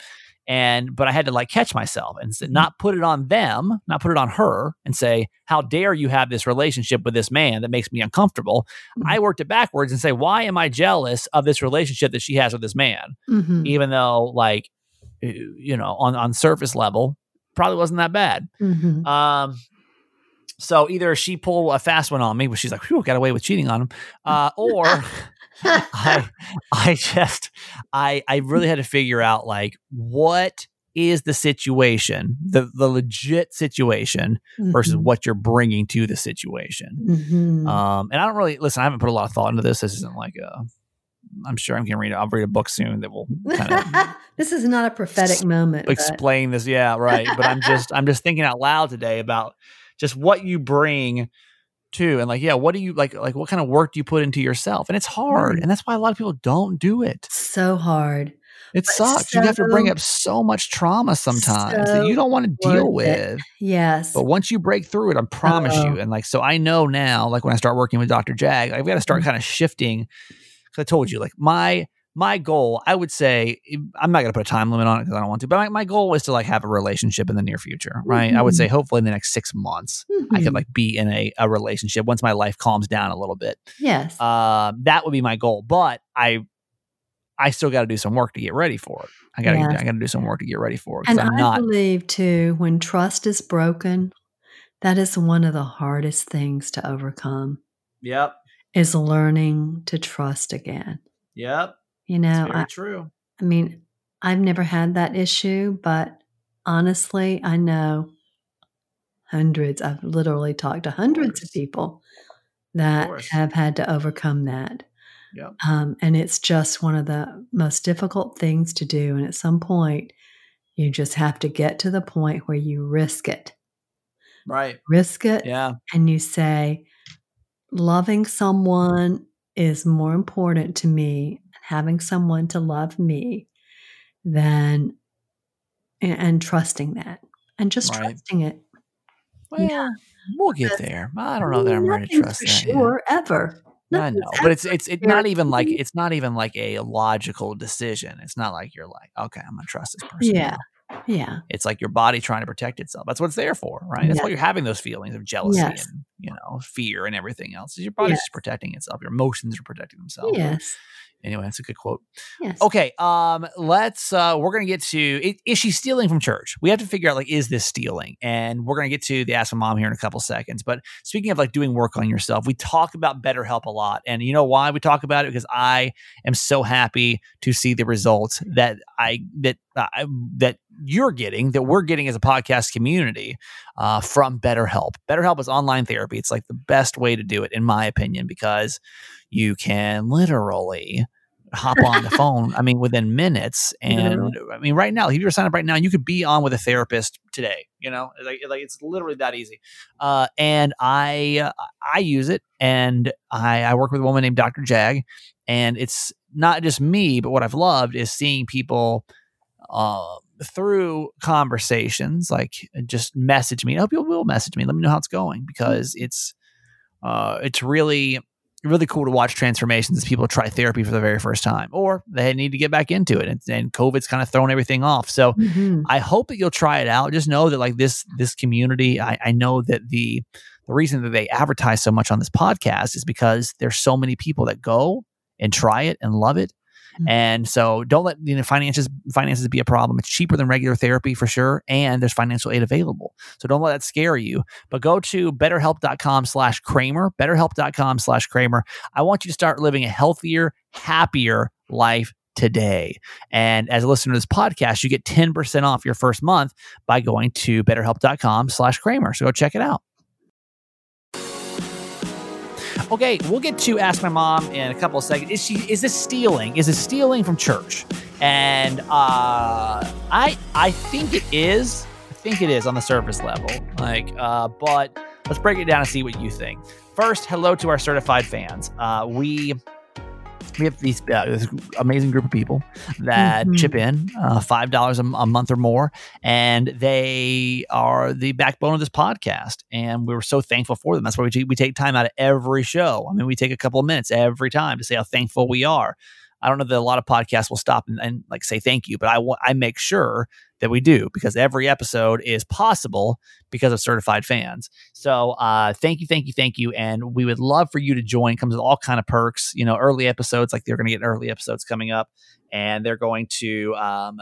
[SPEAKER 1] And, but I had to like catch myself and not put it on them, not put it on her and say, how dare you have this relationship with this man that makes me uncomfortable. I worked it backwards and say, why am I jealous of this relationship that she has with this man?
[SPEAKER 3] hmm
[SPEAKER 1] Even though like, you know, on, on surface level, probably wasn't that bad.
[SPEAKER 3] hmm
[SPEAKER 1] Um, so either she pulled a fast one on me, where she's like, "Whew, got away with cheating on him," uh, or I, I just, I, I really had to figure out like what is the situation, the the legit situation versus what you're bringing to the situation.
[SPEAKER 3] hmm
[SPEAKER 1] Um, and I don't really listen. I haven't put a lot of thought into this. This isn't like a. I'm sure I'm going to read. I'll read a book soon that will kind of
[SPEAKER 3] this is not a prophetic moment. but-
[SPEAKER 1] explain this. Yeah, right. But I'm just I'm just thinking out loud today about just what you bring to and like yeah, what do you like like what kind of work do you put into yourself? And it's hard,
[SPEAKER 3] Mhm.
[SPEAKER 1] and that's why a lot of people don't do it.
[SPEAKER 3] so hard.
[SPEAKER 1] It
[SPEAKER 3] But
[SPEAKER 1] sucks. you have to bring up so much trauma sometimes that you don't want to deal
[SPEAKER 3] worth it.
[SPEAKER 1] with.
[SPEAKER 3] Yes.
[SPEAKER 1] But once you break through it, I promise
[SPEAKER 3] Oh.
[SPEAKER 1] you. And like, so I know now, like when I start working with Dr. Jag, I've got to
[SPEAKER 3] Mm-hmm.
[SPEAKER 1] start kind of shifting. Cause I told you, like my, my goal, I would say, I'm not going to put a time limit on it because I don't want to, but my, my goal is to like have a relationship in the near future, right? I would
[SPEAKER 3] Mm-hmm.
[SPEAKER 1] say hopefully in the next six months, I could
[SPEAKER 3] Mhm.
[SPEAKER 1] like be in a, a relationship once my life calms down a little bit.
[SPEAKER 3] yes.
[SPEAKER 1] Um, that would be my goal, but I, I still got to do some work to get ready for it. I got to,
[SPEAKER 3] Yes.
[SPEAKER 1] I got to do some work to get ready for it because
[SPEAKER 3] and
[SPEAKER 1] I'm
[SPEAKER 3] I
[SPEAKER 1] not.
[SPEAKER 3] believe too, when trust is broken, that is one of the hardest things to overcome.
[SPEAKER 1] Yep.
[SPEAKER 3] Is learning to trust again.
[SPEAKER 1] Yep.
[SPEAKER 3] You know,
[SPEAKER 1] It's very
[SPEAKER 3] I,
[SPEAKER 1] true.
[SPEAKER 3] I mean, I've never had that issue, but honestly, I know hundreds. I've literally talked to hundreds of
[SPEAKER 1] course.
[SPEAKER 3] people that
[SPEAKER 1] course.
[SPEAKER 3] have had to overcome that.
[SPEAKER 1] Yep.
[SPEAKER 3] Um, and it's just one of the most difficult things to do. And at some point, you just have to get to the point where you risk it.
[SPEAKER 1] Right.
[SPEAKER 3] Risk it,
[SPEAKER 1] Yeah.
[SPEAKER 3] and you say, loving someone is more important to me, having someone to love me than, and, and trusting that, and just
[SPEAKER 1] Right.
[SPEAKER 3] trusting it.
[SPEAKER 1] Well,
[SPEAKER 3] Yeah.
[SPEAKER 1] we'll get there. I don't know that I'm ready to trust
[SPEAKER 3] for
[SPEAKER 1] that. yet.
[SPEAKER 3] sure ever.
[SPEAKER 1] I know, but it's it's it's not even like it's not even like a logical decision. It's not like you're like, okay, I'm gonna trust this person.
[SPEAKER 3] Yeah.
[SPEAKER 1] now.
[SPEAKER 3] yeah,
[SPEAKER 1] It's like your body trying to protect itself. That's what it's there for, right? That's why you're having those feelings of jealousy
[SPEAKER 3] Yes.
[SPEAKER 1] and you know fear and everything else. Is your body's
[SPEAKER 3] Yes.
[SPEAKER 1] just protecting itself. Your emotions are protecting themselves.
[SPEAKER 3] yes,
[SPEAKER 1] Anyway, that's a good quote.
[SPEAKER 3] yes.
[SPEAKER 1] Okay, um, let's. Uh, we're gonna get to. Is she stealing from church? We have to figure out like, is this stealing? And we're gonna get to the Ask My Mom here in a couple seconds. But speaking of like doing work on yourself, we talk about BetterHelp a lot, and you know why we talk about it because I am so happy to see the results that I that I, that you're getting, that we're getting as a podcast community uh, from BetterHelp. BetterHelp is online therapy. It's like the best way to do it, in my opinion, because you can literally hop on the phone. I mean, within minutes. And I mean, right now, if you were signed up right now, you could be on with a therapist today. You know, like, like it's literally that easy. Uh, and I uh, I use it, and I I work with a woman named Dr. Jag, and it's not just me, but what I've loved is seeing people. Uh, through conversations, like just message me. I hope you will message me. Let me know how it's going because it's uh, it's really really cool to watch transformations as people try therapy for the very first time or they need to get back into it and, and covid's kind of thrown everything off so
[SPEAKER 3] Mhm.
[SPEAKER 1] i hope that you'll try it out just know that like this this community i, I know that the the reason that they advertise so much on this podcast is because there's so many people that go and try it and love it Mm-hmm. And so don't let you know finances finances be a problem. It's cheaper than regular therapy for sure, and there's financial aid available. So don't let that scare you. But go to betterhelp.com slash Kramer, betterhelp.com slash Kramer. I want you to start living a healthier, happier life today. And as a listener to this podcast, you get 10% off your first month by going to betterhelp.com slash Kramer. So go check it out. Okay, we'll get to ask my mom in a couple of seconds. Is she is this stealing? Is this stealing from church? And uh, I I think it is. I think it is on the surface level. Like, uh, but let's break it down and see what you think. First, hello to our certified fans. Uh, we we have these uh, this amazing group of people that
[SPEAKER 3] Mhm.
[SPEAKER 1] chip in uh, five dollars a month or more, and they are the backbone of this podcast. And we were so thankful for them. That's why we take, we take time out of every show. I mean, we take a couple of minutes every time to say how thankful we are. I don't know that a lot of podcasts will stop and, and like say thank you, but I I make sure that we do because every episode is possible because of certified fans. So uh, thank you, thank you, thank you, and we would love for you to join. Comes with all kind of perks. You know, early episodes like they're going to get early episodes coming up, and they're going to um,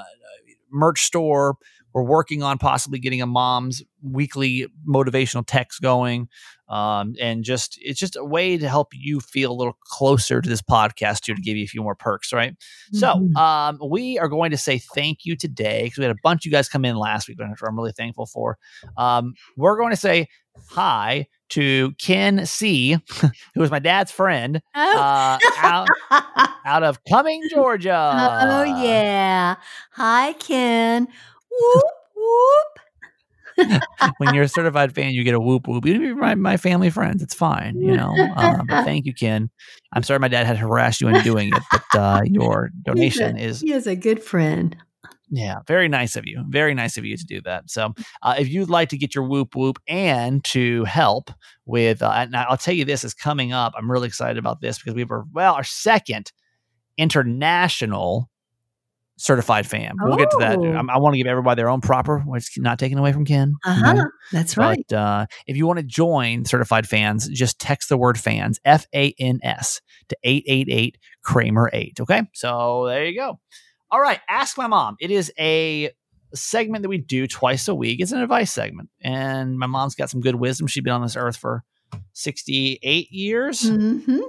[SPEAKER 1] merch store. We're working on possibly getting a mom's weekly motivational text going, um, and just it's just a way to help you feel a little closer to this podcast too, to give you a few more perks, right? So
[SPEAKER 3] Mhm.
[SPEAKER 1] um, we are going to say thank you today because we had a bunch of you guys come in last week, which I'm really thankful for. Um, we're going to say hi to Ken C, who is my dad's friend
[SPEAKER 3] Oh.
[SPEAKER 1] uh, out, out of Cumming, Georgia.
[SPEAKER 3] oh yeah. Hi, Ken. Whoop whoop.
[SPEAKER 1] when you're a certified fan, you get a whoop whoop. Even you're my, my family friends, it's fine, you know. But thank you, Ken. I'm sorry my dad had harassed you into doing it, but uh, your donation is
[SPEAKER 3] He is a good friend.
[SPEAKER 1] Yeah, very nice of you. Very nice of you to do that. So, uh, if you'd like to get your whoop whoop and to help with, uh, and I'll tell you this is coming up. I'm really excited about this because we have our, well, our second international certified fan. We'll get to that.
[SPEAKER 3] Oh.
[SPEAKER 1] I'm- I, want to give everybody their own proper, which is not taken away from Ken. you
[SPEAKER 3] Uh
[SPEAKER 1] know?
[SPEAKER 3] huh. That's right.
[SPEAKER 1] But uh, if you want to join certified fans, just text the word fans, F A N S, to 888 Kramer 8. Okay. So there you go. All right. Ask my mom. It is a segment that we do twice a week. It's an advice segment. And my mom's got some good wisdom. She's been on this earth for 68 years.
[SPEAKER 3] Mm-hmm.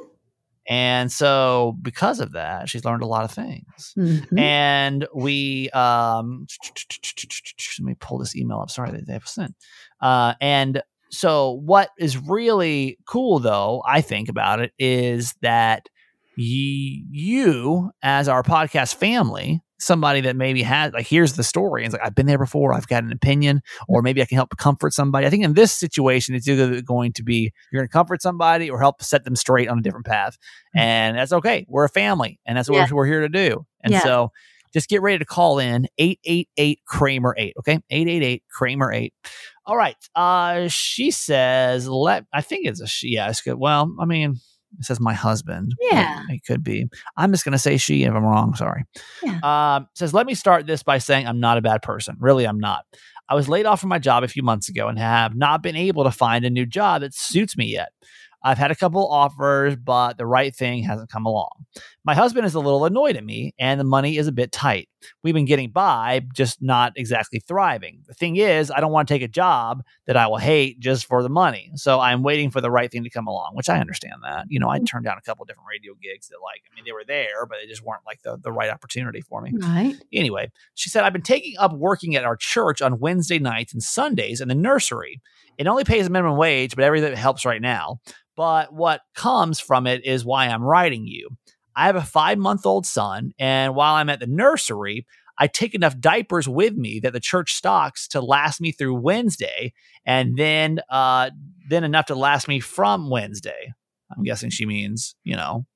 [SPEAKER 1] And so because of that, she's learned a lot of things.
[SPEAKER 3] Mm-hmm.
[SPEAKER 1] and we um let me pull this email up. Sorry they have sent uh and so what is really cool though i think about it is that ye, you as our podcast family somebody that maybe has like here's the story and it's like i've been there before i've got an opinion or maybe i can help comfort somebody. I think in this situation it's either going to be you're going to comfort somebody or help set them straight on a different path and that's okay. We're a family and that's what
[SPEAKER 3] Yeah.
[SPEAKER 1] we're, we're here to do and
[SPEAKER 3] Yeah.
[SPEAKER 1] so just get ready to call in 888 kramer 8 okay? 888 kramer 8 all right uh she says let i think it's a she yeah it's good well i mean it says my husband
[SPEAKER 3] Yeah.
[SPEAKER 1] it could be i'm just going to say she if i'm wrong sorry
[SPEAKER 3] Yeah.
[SPEAKER 1] um says let me start this by saying i'm not a bad person really i'm not i was laid off from my job a few months ago and have not been able to find a new job that suits me yet I've had a couple offers, but the right thing hasn't come along. My husband is a little annoyed at me, and the money is a bit tight. We've been getting by, just not exactly thriving. The thing is, I don't want to take a job that I will hate just for the money. So I'm waiting for the right thing to come along, which I understand that. You know, I mm-hmm. turned down a couple different radio gigs that, like, I mean, they were there, but they just weren't like the, the right opportunity for me.
[SPEAKER 3] Right.
[SPEAKER 1] Anyway, she said, I've been taking up working at our church on Wednesday nights and Sundays in the nursery. It only pays a minimum wage, but everything helps right now. But what comes from it is why I'm writing you. I have a five month old son, and while I'm at the nursery, I take enough diapers with me that the church stocks to last me through Wednesday, and then uh, then enough to last me from Wednesday. I'm guessing she means, you know,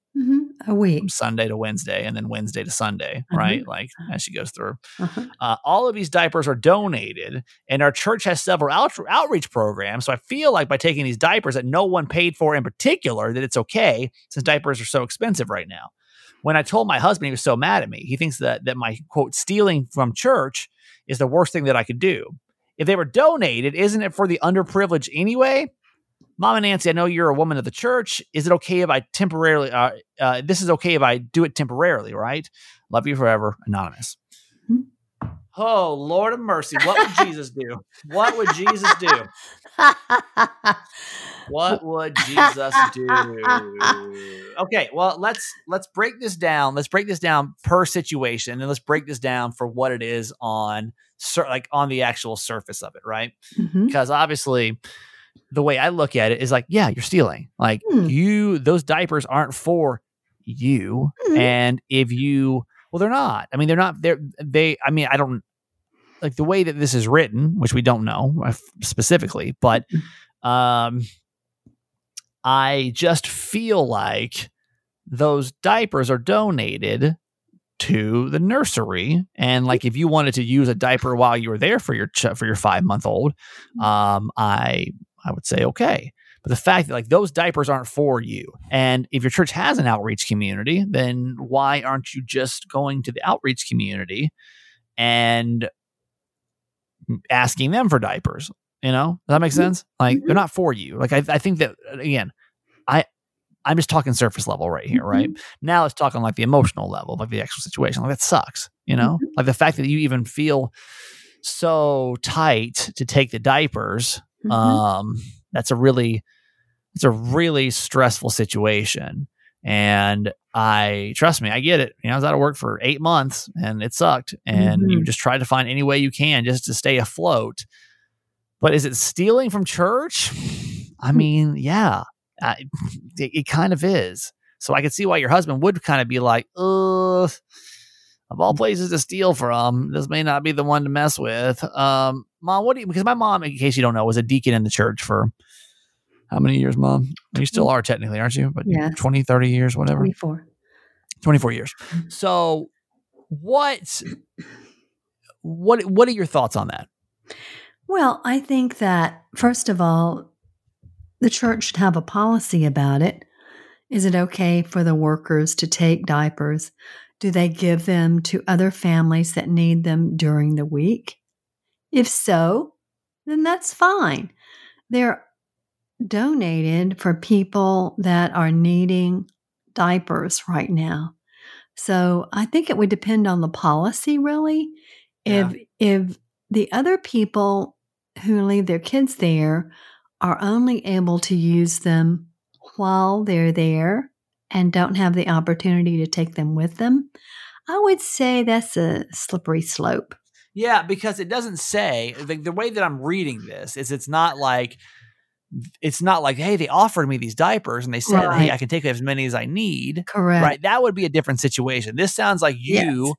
[SPEAKER 3] A week.
[SPEAKER 1] from Sunday to Wednesday and then Wednesday to Sunday,
[SPEAKER 3] Mhm.
[SPEAKER 1] right? Like as she goes through.
[SPEAKER 3] Uh-huh.
[SPEAKER 1] Uh, all of these diapers are donated, and our church has several out- outreach programs. So I feel like by taking these diapers that no one paid for in particular, that it's okay since diapers are so expensive right now. When I told my husband, he was so mad at me. He thinks that that my quote stealing from church is the worst thing that I could do. If they were donated, isn't it for the underprivileged anyway? Mama Nancy, I know you're a woman of the church. Is it okay if I temporarily? Uh, uh, this is okay if I do it temporarily, right? Love you forever, anonymous.
[SPEAKER 3] Hmm.
[SPEAKER 1] Oh Lord of mercy, what would Jesus do? What would Jesus do? What would Jesus do? Okay, well let's let's break this down. Let's break this down per situation, and let's break this down for what it is on sur- like on the actual surface of it, right?
[SPEAKER 3] Mhm.
[SPEAKER 1] Because obviously, the way I look at it is like, yeah, you're stealing. Like
[SPEAKER 3] Hmm.
[SPEAKER 1] you, those diapers aren't for you,
[SPEAKER 3] Mhm.
[SPEAKER 1] and if you, well, they're not. I mean, they're not. They're they. I mean, I don't like the way that this is written, which we don't know uh, specifically, but um, I just feel like those diapers are donated to the nursery, and like if you wanted to use a diaper while you were there for your ch- for your five month old, um, I I would say okay. But the fact that like those diapers aren't for you, and if your church has an outreach community, then why aren't you just going to the outreach community and asking them for diapers? You know, does that make
[SPEAKER 3] Mhm.
[SPEAKER 1] sense? Like they're
[SPEAKER 3] Mhm.
[SPEAKER 1] not for you. Like I, I think that again, I I'm just talking surface level right here, right? Now let's talk on like the emotional level, like the actual situation. Like that sucks, you know?
[SPEAKER 3] Mhm.
[SPEAKER 1] Like the fact that you even feel so tight to take the diapers
[SPEAKER 3] Mhm.
[SPEAKER 1] um that's a really it's a really stressful situation. And i trust me i get it. You know i was out of work for eight months and it sucked. And you
[SPEAKER 3] Mhm.
[SPEAKER 1] just try to find any way you can just to stay afloat. But is it stealing from church? I
[SPEAKER 3] Hmm.
[SPEAKER 1] mean yeah I, it, it kind of is. So i could see why your husband would kind of be like ugh of all places to steal from, this may not be the one to mess with. Um, mom, what do you? Because my mom, in case you don't know, was a deacon in the church for how many years, mom? You still are technically, aren't you? But
[SPEAKER 3] Yes.
[SPEAKER 1] 20, 30 years, whatever.
[SPEAKER 3] 24.
[SPEAKER 1] 24 years. So, what, what, what are your thoughts on that?
[SPEAKER 3] Well, I think that, first of all, the church should have a policy about it. Is it okay for the workers to take diapers? Do they give them to other families that need them during the week? If so, then that's fine. They're donated for people that are needing diapers right now. So I think it would depend on the policy, really. If if the other people who leave their kids there are only able to use them while they're there and don't have the opportunity to take them with them, I would say that's a slippery slope.
[SPEAKER 1] Yeah, because it doesn't say the, the way that I'm reading this is it's not like it's not like hey they offered me these diapers and they said hey I can take as many as I need
[SPEAKER 3] Correct.
[SPEAKER 1] right that would be a different situation. This sounds like you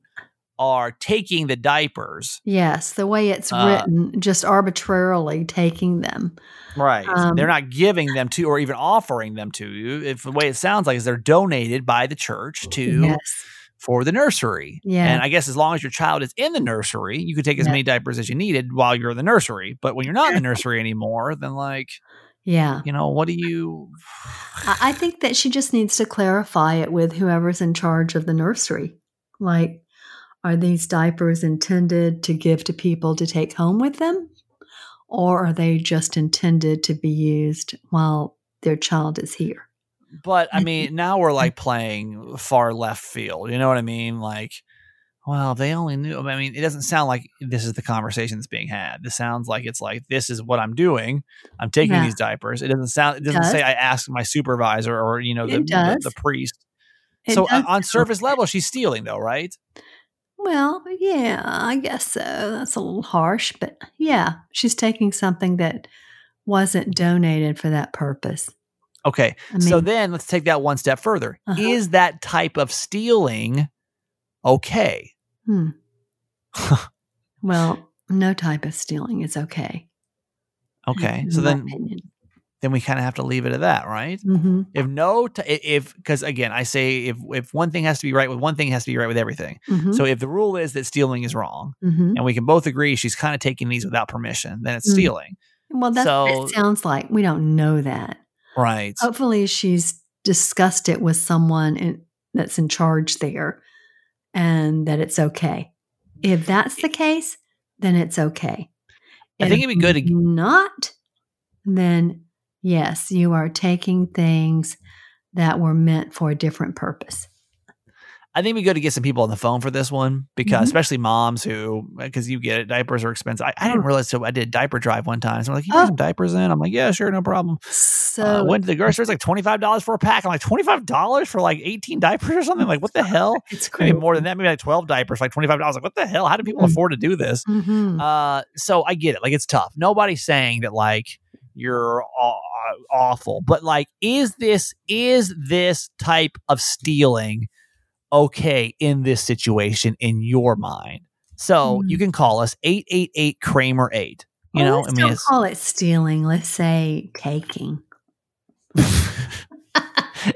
[SPEAKER 1] are taking the diapers
[SPEAKER 3] Yes, the way it's
[SPEAKER 1] Uh,
[SPEAKER 3] written, just arbitrarily taking them.
[SPEAKER 1] right.
[SPEAKER 3] Um,
[SPEAKER 1] they're not giving them to or even offering them to you. If the way it sounds like is they're donated by the church to
[SPEAKER 3] Yes.
[SPEAKER 1] for the nursery.
[SPEAKER 3] Yeah.
[SPEAKER 1] And I guess as long as your child is in the nursery, you could take as
[SPEAKER 3] Yeah.
[SPEAKER 1] many diapers as you needed while you're in the nursery. But when you're not in the nursery anymore, then like
[SPEAKER 3] Yeah.
[SPEAKER 1] you know, what do you?
[SPEAKER 3] I I think that she just needs to clarify it with whoever's in charge of the nursery. Like, are these diapers intended to give to people to take home with them? Or are they just intended to be used while their child is here?
[SPEAKER 1] But I mean, now we're like mm. playing far left field. You know what I mean? Like, well, they only knew. I mean, it doesn't sound like this is the conversation that's being had. This sounds like it's like this is what I'm doing. I'm taking
[SPEAKER 3] Yeah.
[SPEAKER 1] these diapers. It doesn't sound. It doesn't
[SPEAKER 3] Does.
[SPEAKER 1] say I asked my supervisor or you know the the, the priest.
[SPEAKER 3] It
[SPEAKER 1] so
[SPEAKER 3] does
[SPEAKER 1] on surface level, she's stealing though, right?
[SPEAKER 3] Well, yeah, I guess so. That's a little harsh, but yeah, she's taking something that wasn't donated for that purpose.
[SPEAKER 1] Okay.
[SPEAKER 3] I
[SPEAKER 1] so then let's take that one step further.
[SPEAKER 3] Uh-huh.
[SPEAKER 1] Is that type of stealing okay?
[SPEAKER 3] Hmm. Well, no type of stealing is okay.
[SPEAKER 1] Okay.
[SPEAKER 3] in
[SPEAKER 1] So then
[SPEAKER 3] opinion.
[SPEAKER 1] Then we kind of have to leave it at that, right?
[SPEAKER 3] Mhm.
[SPEAKER 1] If no, t- if because again, I say if if one thing has to be right with one thing, has to be right with everything.
[SPEAKER 3] Mhm.
[SPEAKER 1] So if the rule is that stealing is wrong,
[SPEAKER 3] Mhm.
[SPEAKER 1] and we can both agree she's kind of taking these without permission, then it's
[SPEAKER 3] Mm.
[SPEAKER 1] stealing,
[SPEAKER 3] Well, that's what it sounds like. We don't know that.
[SPEAKER 1] right?
[SPEAKER 3] Hopefully, she's discussed it with someone in, that's in charge there and that it's okay. If that's the case, then it's okay.
[SPEAKER 1] I think it'd be good to-
[SPEAKER 3] not, then yes, you are taking things that were meant for a different purpose.
[SPEAKER 1] I think we go to get some people on the phone for this one because,
[SPEAKER 3] Mhm.
[SPEAKER 1] especially moms who, because you get it, diapers are expensive. I, I didn't realize. So I did diaper drive one time. So I'm like, you
[SPEAKER 3] Oh.
[SPEAKER 1] some diapers in? I'm like, yeah, sure, no problem.
[SPEAKER 3] So
[SPEAKER 1] uh, went to the grocery store. It's like twenty five dollars for a pack. I'm like twenty five dollars for like eighteen diapers or something. Like what the hell?
[SPEAKER 3] it's
[SPEAKER 1] Maybe
[SPEAKER 3] crazy.
[SPEAKER 1] more than that. Maybe like twelve diapers, like twenty five dollars. Like what the hell? How do people
[SPEAKER 3] Mhm.
[SPEAKER 1] afford to do this?
[SPEAKER 3] Mhm.
[SPEAKER 1] Uh, so I get it. Like it's tough. Nobody's saying that like you're awful, but like, is this is this type of stealing okay in this situation in your mind? So
[SPEAKER 3] Mm.
[SPEAKER 1] you can call us eight eight eight Kramer eight. You
[SPEAKER 3] Well,
[SPEAKER 1] know, I mean,
[SPEAKER 3] don't call it stealing. Let's say taking.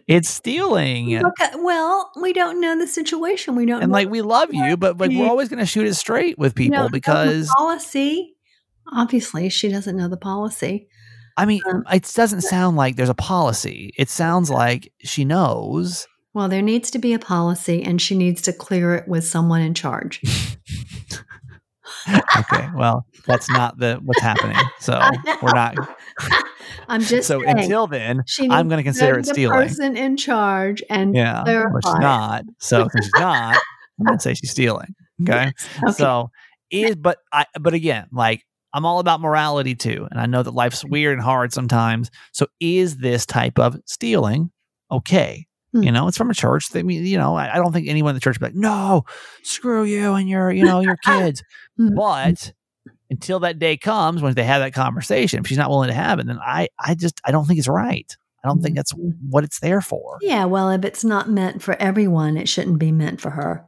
[SPEAKER 1] it's stealing.
[SPEAKER 3] Okay, well, we don't know the situation. We don't
[SPEAKER 1] and like we love you, but like we're always going to shoot it straight with people because
[SPEAKER 3] policy. Obviously, she doesn't know the policy.
[SPEAKER 1] I mean,
[SPEAKER 3] Um,
[SPEAKER 1] it doesn't sound like there's a policy. It sounds like she knows.
[SPEAKER 3] Well, there needs to be a policy, and she needs to clear it with someone in charge.
[SPEAKER 1] Okay, well, that's not the what's happening. So we're not.
[SPEAKER 3] I'm just
[SPEAKER 1] So
[SPEAKER 3] saying,
[SPEAKER 1] until then, I'm going to consider it stealing.
[SPEAKER 3] person in charge and
[SPEAKER 1] Yeah, but she's not. So she's not, I'm going to say she's stealing. Okay.
[SPEAKER 3] Okay.
[SPEAKER 1] So is but I but again, like I'm all about morality too, and I know that life's weird and hard sometimes. So is this type of stealing okay?
[SPEAKER 3] Hmm.
[SPEAKER 1] You know, it's from a church. That mean, you know, I, I don't think anyone in the church would be like, no, screw you and your, you know, your kids.
[SPEAKER 3] Hmm.
[SPEAKER 1] but until that day comes when they have that conversation, if she's not willing to have it, then I, I just, I don't think it's right. I don't think that's what it's there for.
[SPEAKER 3] Yeah, well, if it's not meant for everyone, it shouldn't be meant for her.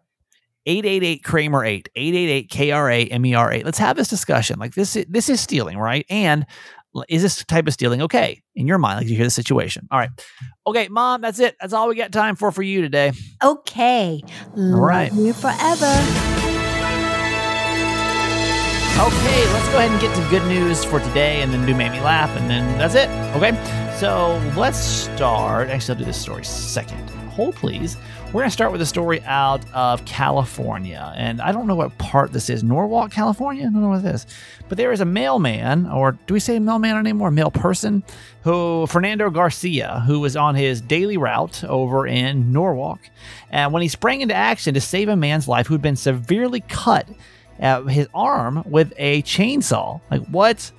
[SPEAKER 1] 888 Kramer 8, 888 K R A M E R 8. Let's have this discussion. Like this is, this is stealing, right? And is this type of stealing okay in your mind? Like you hear the situation. All right. Okay, mom, that's it. That's all we got time for for you today.
[SPEAKER 3] Okay. Love
[SPEAKER 1] right.
[SPEAKER 3] you forever.
[SPEAKER 1] Okay, let's go ahead and get to good news for today and then do Make Me Laugh, and then that's it. Okay, so let's start. Actually, I'll do this story second. Hold, please. We're going to start with a story out of California. And I don't know what part this is. Norwalk, California? I don't know what it is. But there is a mailman, or do we say mailman anymore? Mail person, who, Fernando Garcia, who was on his daily route over in Norwalk. And when he sprang into action to save a man's life who'd been severely cut uh, his arm with a chainsaw. Like, what?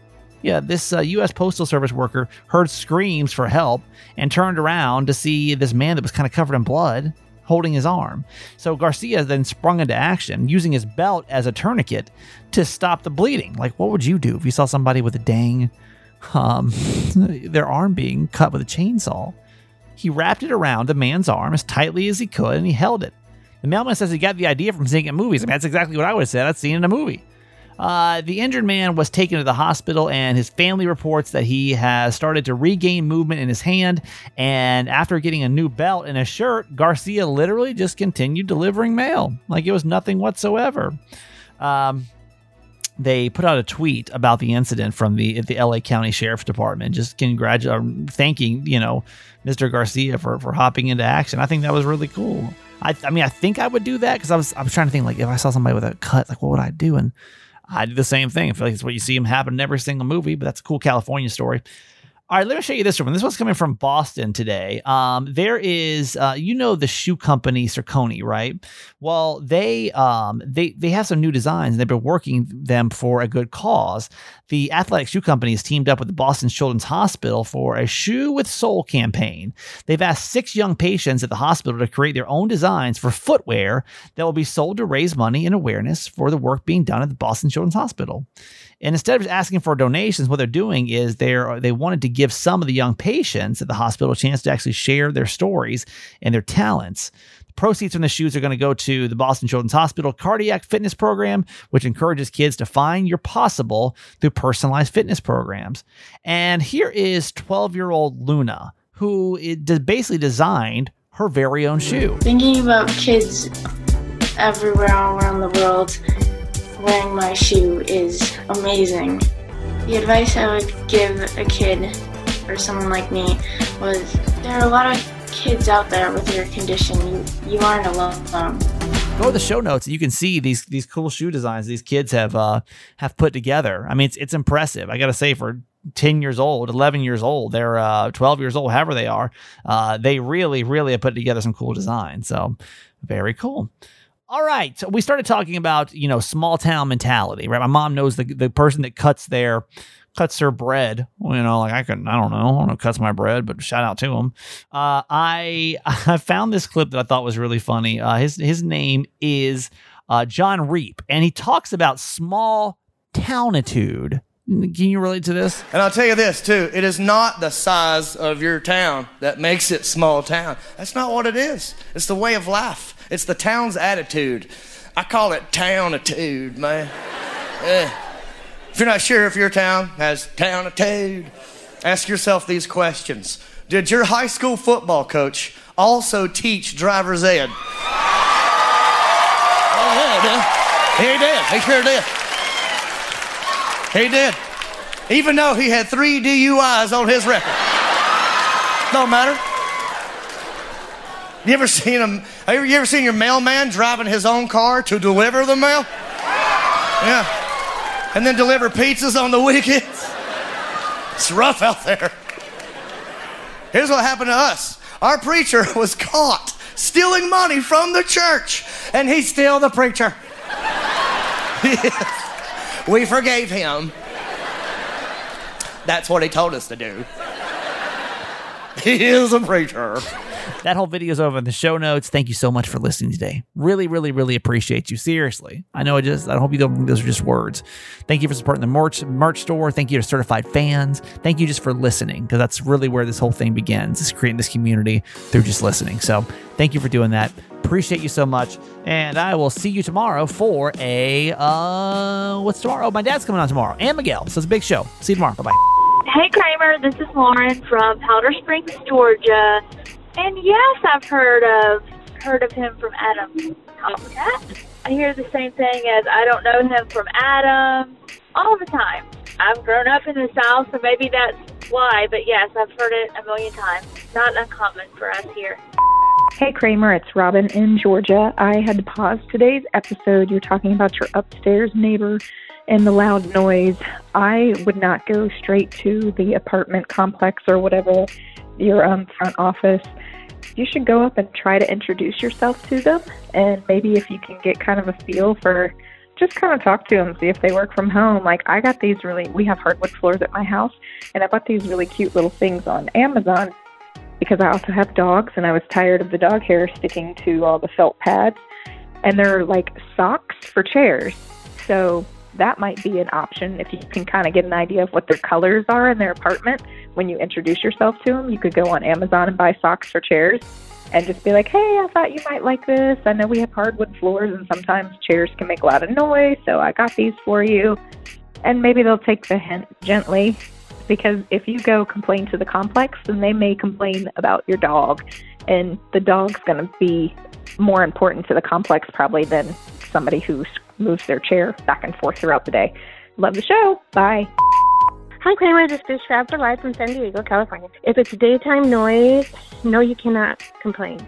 [SPEAKER 1] Yeah, this uh, U.S. Postal Service worker heard screams for help and turned around to see this man that was kind of covered in blood holding his arm. So Garcia then sprung into action, using his belt as a tourniquet to stop the bleeding. Like, what would you do if you saw somebody with a dang, um, their arm being cut with a chainsaw? He wrapped it around the man's arm as tightly as he could and he held it. The mailman says he got the idea from seeing it in movies. I mean, that's exactly what I would have said. I'd seen it in a movie. Uh, the injured man was taken to the hospital, and his family reports that he has started to regain movement in his hand. And after getting a new belt and a shirt, Garcia literally just continued delivering mail like it was nothing whatsoever. Um, they put out a tweet about the incident from the the LA County Sheriff's Department, just congratulating, thanking you know Mr. Garcia for for hopping into action. I think that was really cool. I, I mean, I think I would do that because I was I was trying to think like if I saw somebody with a cut, like what would I do? And I do the same thing. I feel like it's what you see him happen in every single movie, but that's a cool California story. All right, let me show you this one. This one's coming from Boston today. Um, there is, uh, you know, the shoe company Saucony, right? Well, they um, they they have some new designs. and They've been working them for a good cause. The athletic shoe company has teamed up with the Boston Children's Hospital for a Shoe with Soul campaign. They've asked six young patients at the hospital to create their own designs for footwear that will be sold to raise money and awareness for the work being done at the Boston Children's Hospital. And instead of asking for donations, what they're doing is they're they wanted to give some of the young patients at the hospital a chance to actually share their stories and their talents. The proceeds from the shoes are going to go to the Boston Children's Hospital Cardiac Fitness Program, which encourages kids to find your possible through personalized fitness programs. And here is 12 year old Luna, who basically designed her very own shoe.
[SPEAKER 4] Thinking about kids everywhere around the world wearing my shoe is amazing. The advice I would give a kid or someone like me was there are a lot of kids out there with your condition. You, you aren't alone.
[SPEAKER 1] go to the show notes you can see these these cool shoe designs these kids have uh have put together i mean it's it's impressive i gotta say for 10 years old, 11 years old, they're uh, 12 years old, however they are. Uh, they really, really have put together some cool designs. So very cool. All right. So we started talking about, you know, small town mentality, right? My mom knows the, the person that cuts their cuts their bread. You know, like I can, I don't know, I don't know, cuts my bread, but shout out to him. Uh, I I found this clip that I thought was really funny. Uh, his his name is uh, John Reep, and he talks about small townitude. Can you relate to this?
[SPEAKER 5] And I'll tell you this too, it is not the size of your town that makes it small town. That's not what it is. It's the way of life. It's the town's attitude. I call it townitude, man. Yeah. If you're not sure if your town has townitude, ask yourself these questions. Did your high school football coach also teach driver's ed? Oh, yeah, he. He did. He sure did. He did. Even though he had three DUIs on his record. Don't matter. You ever seen him? You ever seen your mailman driving his own car to deliver the mail? Yeah. And then deliver pizzas on the weekends? It's rough out there. Here's what happened to us. Our preacher was caught stealing money from the church, and he's still the preacher. we forgave him. That's what he told us to do. He is a preacher.
[SPEAKER 1] That whole video is over in the show notes. Thank you so much for listening today. Really, really, really appreciate you. Seriously. I know I just, I hope you don't think those are just words. Thank you for supporting the merch, merch store. Thank you to certified fans. Thank you just for listening because that's really where this whole thing begins is creating this community through just listening. So thank you for doing that. Appreciate you so much. And I will see you tomorrow for a, uh, what's tomorrow? My dad's coming on tomorrow and Miguel. So it's a big show. See you tomorrow. Bye bye.
[SPEAKER 6] Hey Kramer, this is Lauren from Powder Springs, Georgia. And yes, I've heard of heard of him from Adam. I hear the same thing as I don't know him from Adam all the time. I've grown up in the South, so maybe that's why. But yes, I've heard it a million times. Not uncommon for us here.
[SPEAKER 7] Hey Kramer, it's Robin in Georgia. I had to pause today's episode. You're talking about your upstairs neighbor and the loud noise. I would not go straight to the apartment complex or whatever your um, front office. You should go up and try to introduce yourself to them, and maybe if you can get kind of a feel for just kind of talk to them, see if they work from home. Like I got these really, we have hardwood floors at my house, and I bought these really cute little things on Amazon because I also have dogs, and I was tired of the dog hair sticking to all the felt pads, and they're like socks for chairs. So that might be an option if you can kind of get an idea of what their colors are in their apartment when you introduce yourself to them. You could go on Amazon and buy socks for chairs and just be like, hey, I thought you might like this. I know we have hardwood floors and sometimes chairs can make a lot of noise, so I got these for you. And maybe they'll take the hint gently because if you go complain to the complex, then they may complain about your dog. And the dog's going to be more important to the complex probably than somebody who moves their chair back and forth throughout the day. Love the show. Bye.
[SPEAKER 8] Hi, Kramer. This is for Live from San Diego, California. If it's daytime noise, no, you cannot complain.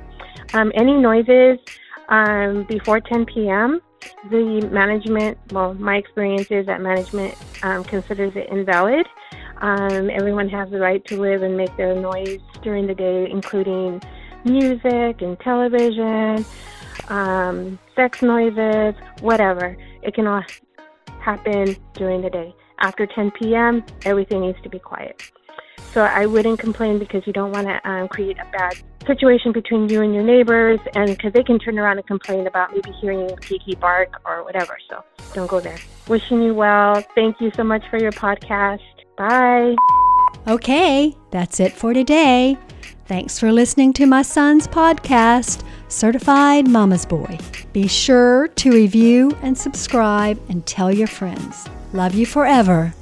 [SPEAKER 8] Um, any noises um, before 10 p.m., the management, well, my experience is that management um, considers it invalid. Um, everyone has the right to live and make their noise during the day, including music and television, um, sex noises, whatever. It can all happen during the day. After 10 p.m., everything needs to be quiet. So I wouldn't complain because you don't want to um, create a bad situation between you and your neighbors, and because they can turn around and complain about maybe hearing a Kiki bark or whatever. So don't go there. Wishing you well. Thank you so much for your podcast. Bye.
[SPEAKER 9] Okay, that's it for today. Thanks for listening to my son's podcast, Certified Mama's Boy. Be sure to review and subscribe and tell your friends. Love you forever.